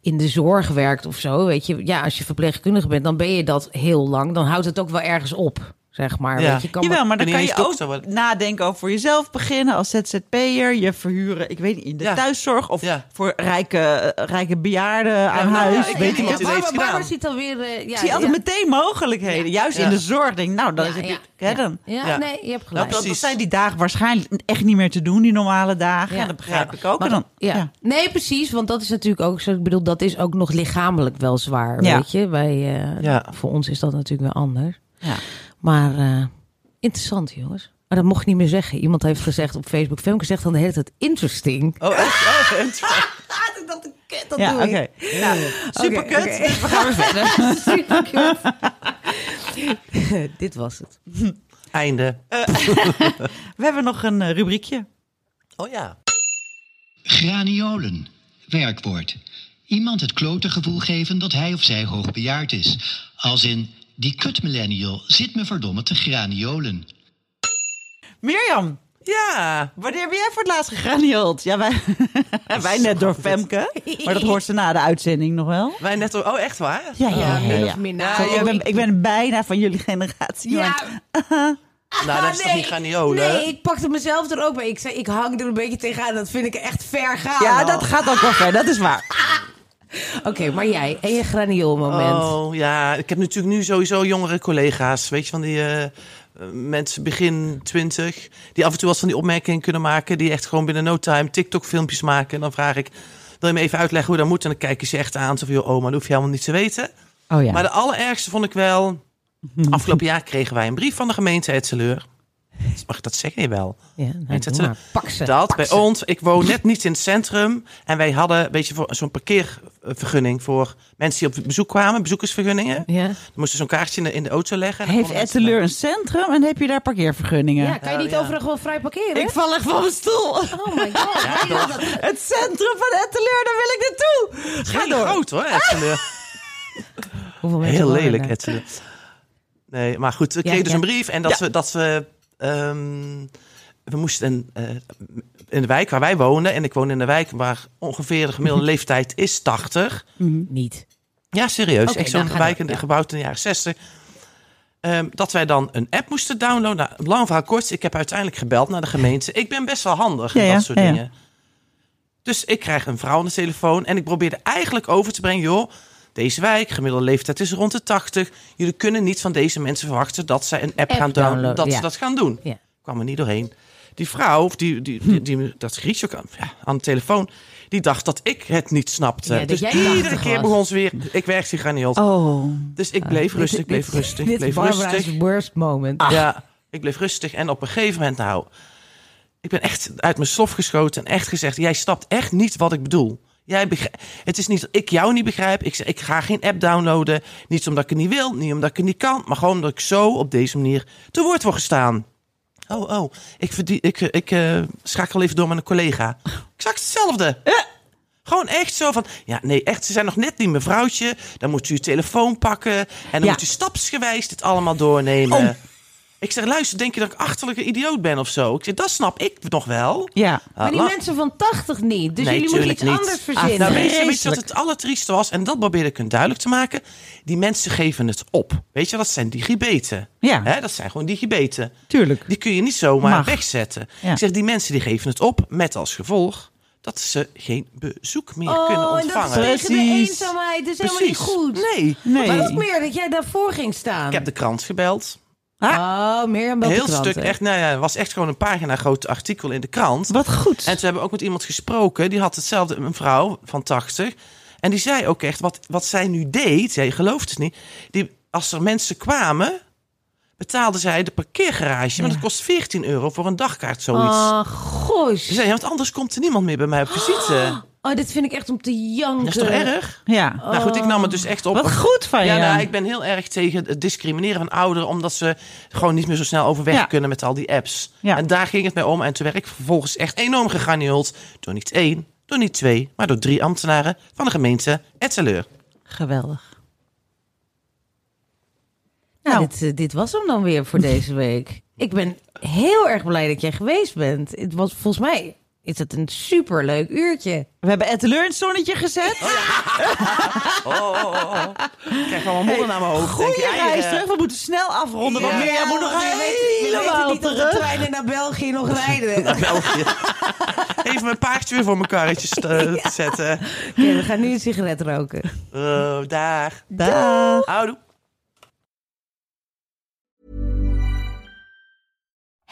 in de zorg werkt of zo... weet je, ja, als je verpleegkundige bent... dan ben je dat heel lang. Dan houdt het ook wel ergens op, zeg maar. Ja. Weet je, kan Jawel, maar dan kan je ook nadenken over voor jezelf beginnen als ZZP'er. Je verhuren, ik weet niet, in de Ja. thuiszorg of Ja. voor rijke, eh, rijke bejaarden aan nou, huis. ja, ik weet ik Barbara, Barbara gedaan. ziet alweer... eh, ja, Ik zie altijd meteen mogelijkheden. Juist in de zorg denk ik, nou, dan Ja, is het, ja, hè, ja. dan. Ja, Ja. nee, je hebt gelijk. Nou, Dat, zijn die dagen waarschijnlijk echt niet meer te doen, die normale dagen. Ja. Dat begrijp Ja. ik ook. Maar dan, ja. ja. Nee, precies. Want dat is natuurlijk ook zo. Ik bedoel, dat is ook nog lichamelijk wel zwaar. Ja. Weet je, wij, eh, Ja. voor ons is dat natuurlijk wel anders. Ja. Maar eh, interessant, jongens. Maar dat mocht je niet meer zeggen. Iemand heeft gezegd op Facebook. Femke zegt dan de hele tijd interesting. Oh, echt? Oh, ik dacht, kut, dat Ja, doe ik. Nou, super Oké, kut. Dus we gaan weer verder. Super kut. Dit was het. Einde. We hebben nog een eh, rubriekje. Oh ja. Graniolen. Werkwoord. Iemand het klote gevoel geven dat hij of zij hoogbejaard is. Als in, die kut millennial zit me verdomme te graniolen. Mirjam, Ja. wanneer ben jij voor het laatst gegraniold? Ja, wij, wij net door Femke. Maar dat hoort ze na de uitzending nog wel. Wij net... Oh, echt waar? Ja, ja, ja. min ja. of meer. Ja, Nou, ik, ben, ik ben bijna van jullie generatie. Ja, Nou, dat is toch nee. niet graniolen? Nee, ik pakte mezelf er ook bij. Ik zei, ik hang er een beetje tegenaan. Dat vind ik echt ver gaan. ja, al. dat gaat ook wel ver. Dat is waar. Oké, maar jij en je granioolmoment. Oh ja, ik heb natuurlijk nu sowieso jongere collega's. Weet je, van die eh, eh, mensen begin twintig. Die af en toe wat van die opmerkingen kunnen maken. Die echt gewoon binnen no time TikTok-filmpjes maken. En dan vraag ik, wil je me even uitleggen hoe dat moet? En dan kijken ze echt aan. Zo van, joh, oh, maar dat hoef je helemaal niet te weten. Oh ja. Maar de allerergste vond ik wel... Afgelopen jaar kregen wij een brief van de gemeente Etseleur. Mag ik dat zeggen? Jawel. Ja, nou, maar. Pak ze. Dat pak bij ze. ons, ik woon net niet in het centrum. En wij hadden weet je, voor zo'n parkeervergunning voor mensen die op bezoek kwamen, bezoekersvergunningen. Ja. Dan moesten ze zo'n kaartje in de, in de auto leggen. Heeft Etteleur een centrum en heb je daar parkeervergunningen? ja, kan je niet ja. overal gewoon vrij parkeren? Ik val echt van mijn stoel. Oh my god. Ja, Het centrum van Etteleur, daar wil ik naartoe. Ga Ga door. groot hoor, Etteleur. Heel lelijk? Etteleur. Nee, maar goed, we Ja, kregen dus ja. een brief. En dat we, dat we, ehm, we moesten eh, in de wijk waar wij wonen. En ik woon in de wijk waar ongeveer de gemiddelde leeftijd is 80. Niet. Ja, serieus. Oké, Echt zo'n wijk in- ja. gebouwd in de jaren 60. Ehm, dat wij dan een app moesten downloaden. Nou, lang verhaal kort. Ik heb uiteindelijk gebeld naar de gemeente. Ik ben best wel handig Ja, en dat soort ja, ja. dingen. Dus ik krijg een vrouw aan de telefoon. En ik probeerde eigenlijk over te brengen. Joh, deze wijk, gemiddelde leeftijd is rond de 80. Jullie kunnen niet van deze mensen verwachten dat zij een app, App gaan downloaden. Dat ja. ze dat gaan doen. Ja. Kwam er niet doorheen. Die vrouw, of die, die, die, die, dat grietje ook aan, ja, aan de telefoon. Die dacht dat ik het niet snapte. Ja, dus iedere 80 keer was. begon ze weer. Ik werk zich. Oh. Dus ik bleef rustig, ik bleef Dit- rustig, Dit bleef rustig. worst moment. Ja, ik bleef rustig. En op een gegeven moment, nou, ik ben echt uit mijn slof geschoten en echt gezegd: Jij snapt echt niet wat ik bedoel. Jij begrijp, het is niet dat ik jou niet begrijp. Ik, ik ga geen app downloaden. Niet omdat ik het niet wil, niet omdat ik het niet kan, maar gewoon omdat ik zo op deze manier te woord word gestaan. Oh, oh, ik, verdien, ik, ik eh, schakel even door met een collega. Exact hetzelfde. Gewoon echt zo van, ja nee, echt, ze zijn nog net niet mevrouwtje. Dan moet u uw telefoon pakken en dan Ja. moet u stapsgewijs dit allemaal doornemen. Ik zeg, luister, denk je dat ik achterlijke idioot ben of zo? Ik zeg, dat snap ik nog wel. Ja. Maar die mensen van 80 niet. Dus Nee, jullie moeten iets niet. anders verzinnen. Nou, weet je, weet je wat het allertrieste was? En dat probeerde ik hun duidelijk te maken. Die mensen geven het op. Weet je, dat zijn digibeten. Ja. Hè, dat zijn gewoon digibeten. Tuurlijk. Die kun je niet zomaar Mag. wegzetten. Ja. Ik zeg, die mensen die geven het op met als gevolg dat ze geen bezoek meer Oh, kunnen en dat ontvangen. is tegen de Precies. eenzaamheid. Dat is helemaal niet goed. Nee. Nee. Maar ook meer dat jij daarvoor ging staan. Ik heb de krant gebeld. Oh, Mirjam Heel krant, stuk, echt, nou ja, het was echt gewoon een pagina groot artikel in de krant. Wat goed. En toen hebben we ook met iemand gesproken. Die had hetzelfde, een vrouw van 80. En die zei ook echt, wat, wat zij nu deed, jij gelooft het niet. Die, als er mensen kwamen, betaalde zij de parkeergarage. Maar dat kost 14 euro voor een dagkaart, zoiets. Oh, gosh. Ze zei, want anders komt er niemand meer bij mij op visite. Oh, dit vind ik echt om te janken. Dat is toch erg? Ja. Nou goed, ik nam het dus echt op. Wat goed van je. Ja, nou, ik ben heel erg tegen het discrimineren van ouderen, omdat ze gewoon niet meer zo snel overweg Ja. kunnen met al die apps. Ja. En daar ging het mee om. En toen werd ik vervolgens echt enorm gegranuleerd door niet één, door niet twee, maar door drie ambtenaren van de gemeente Etteleur. Geweldig. Nou, Nou. dit, eh, dit was hem dan weer voor deze week. Ik ben heel erg blij dat jij geweest bent. Het was volgens mij is het een superleuk uurtje. We hebben in het zonnetje gezet. Oh, oh, oh, oh. Ik krijg een modder naar mijn hoofd. Goeie Denk reis eh, terug. We moeten snel afronden. Want Ja. Mirjam moet nog helemaal terug. treinen naar België nog rijden. Oké, België. Even mijn paardje weer voor mijn karretje st- te zetten. we gaan nu een sigaret roken. Oh, daar. Dag. Houdoe.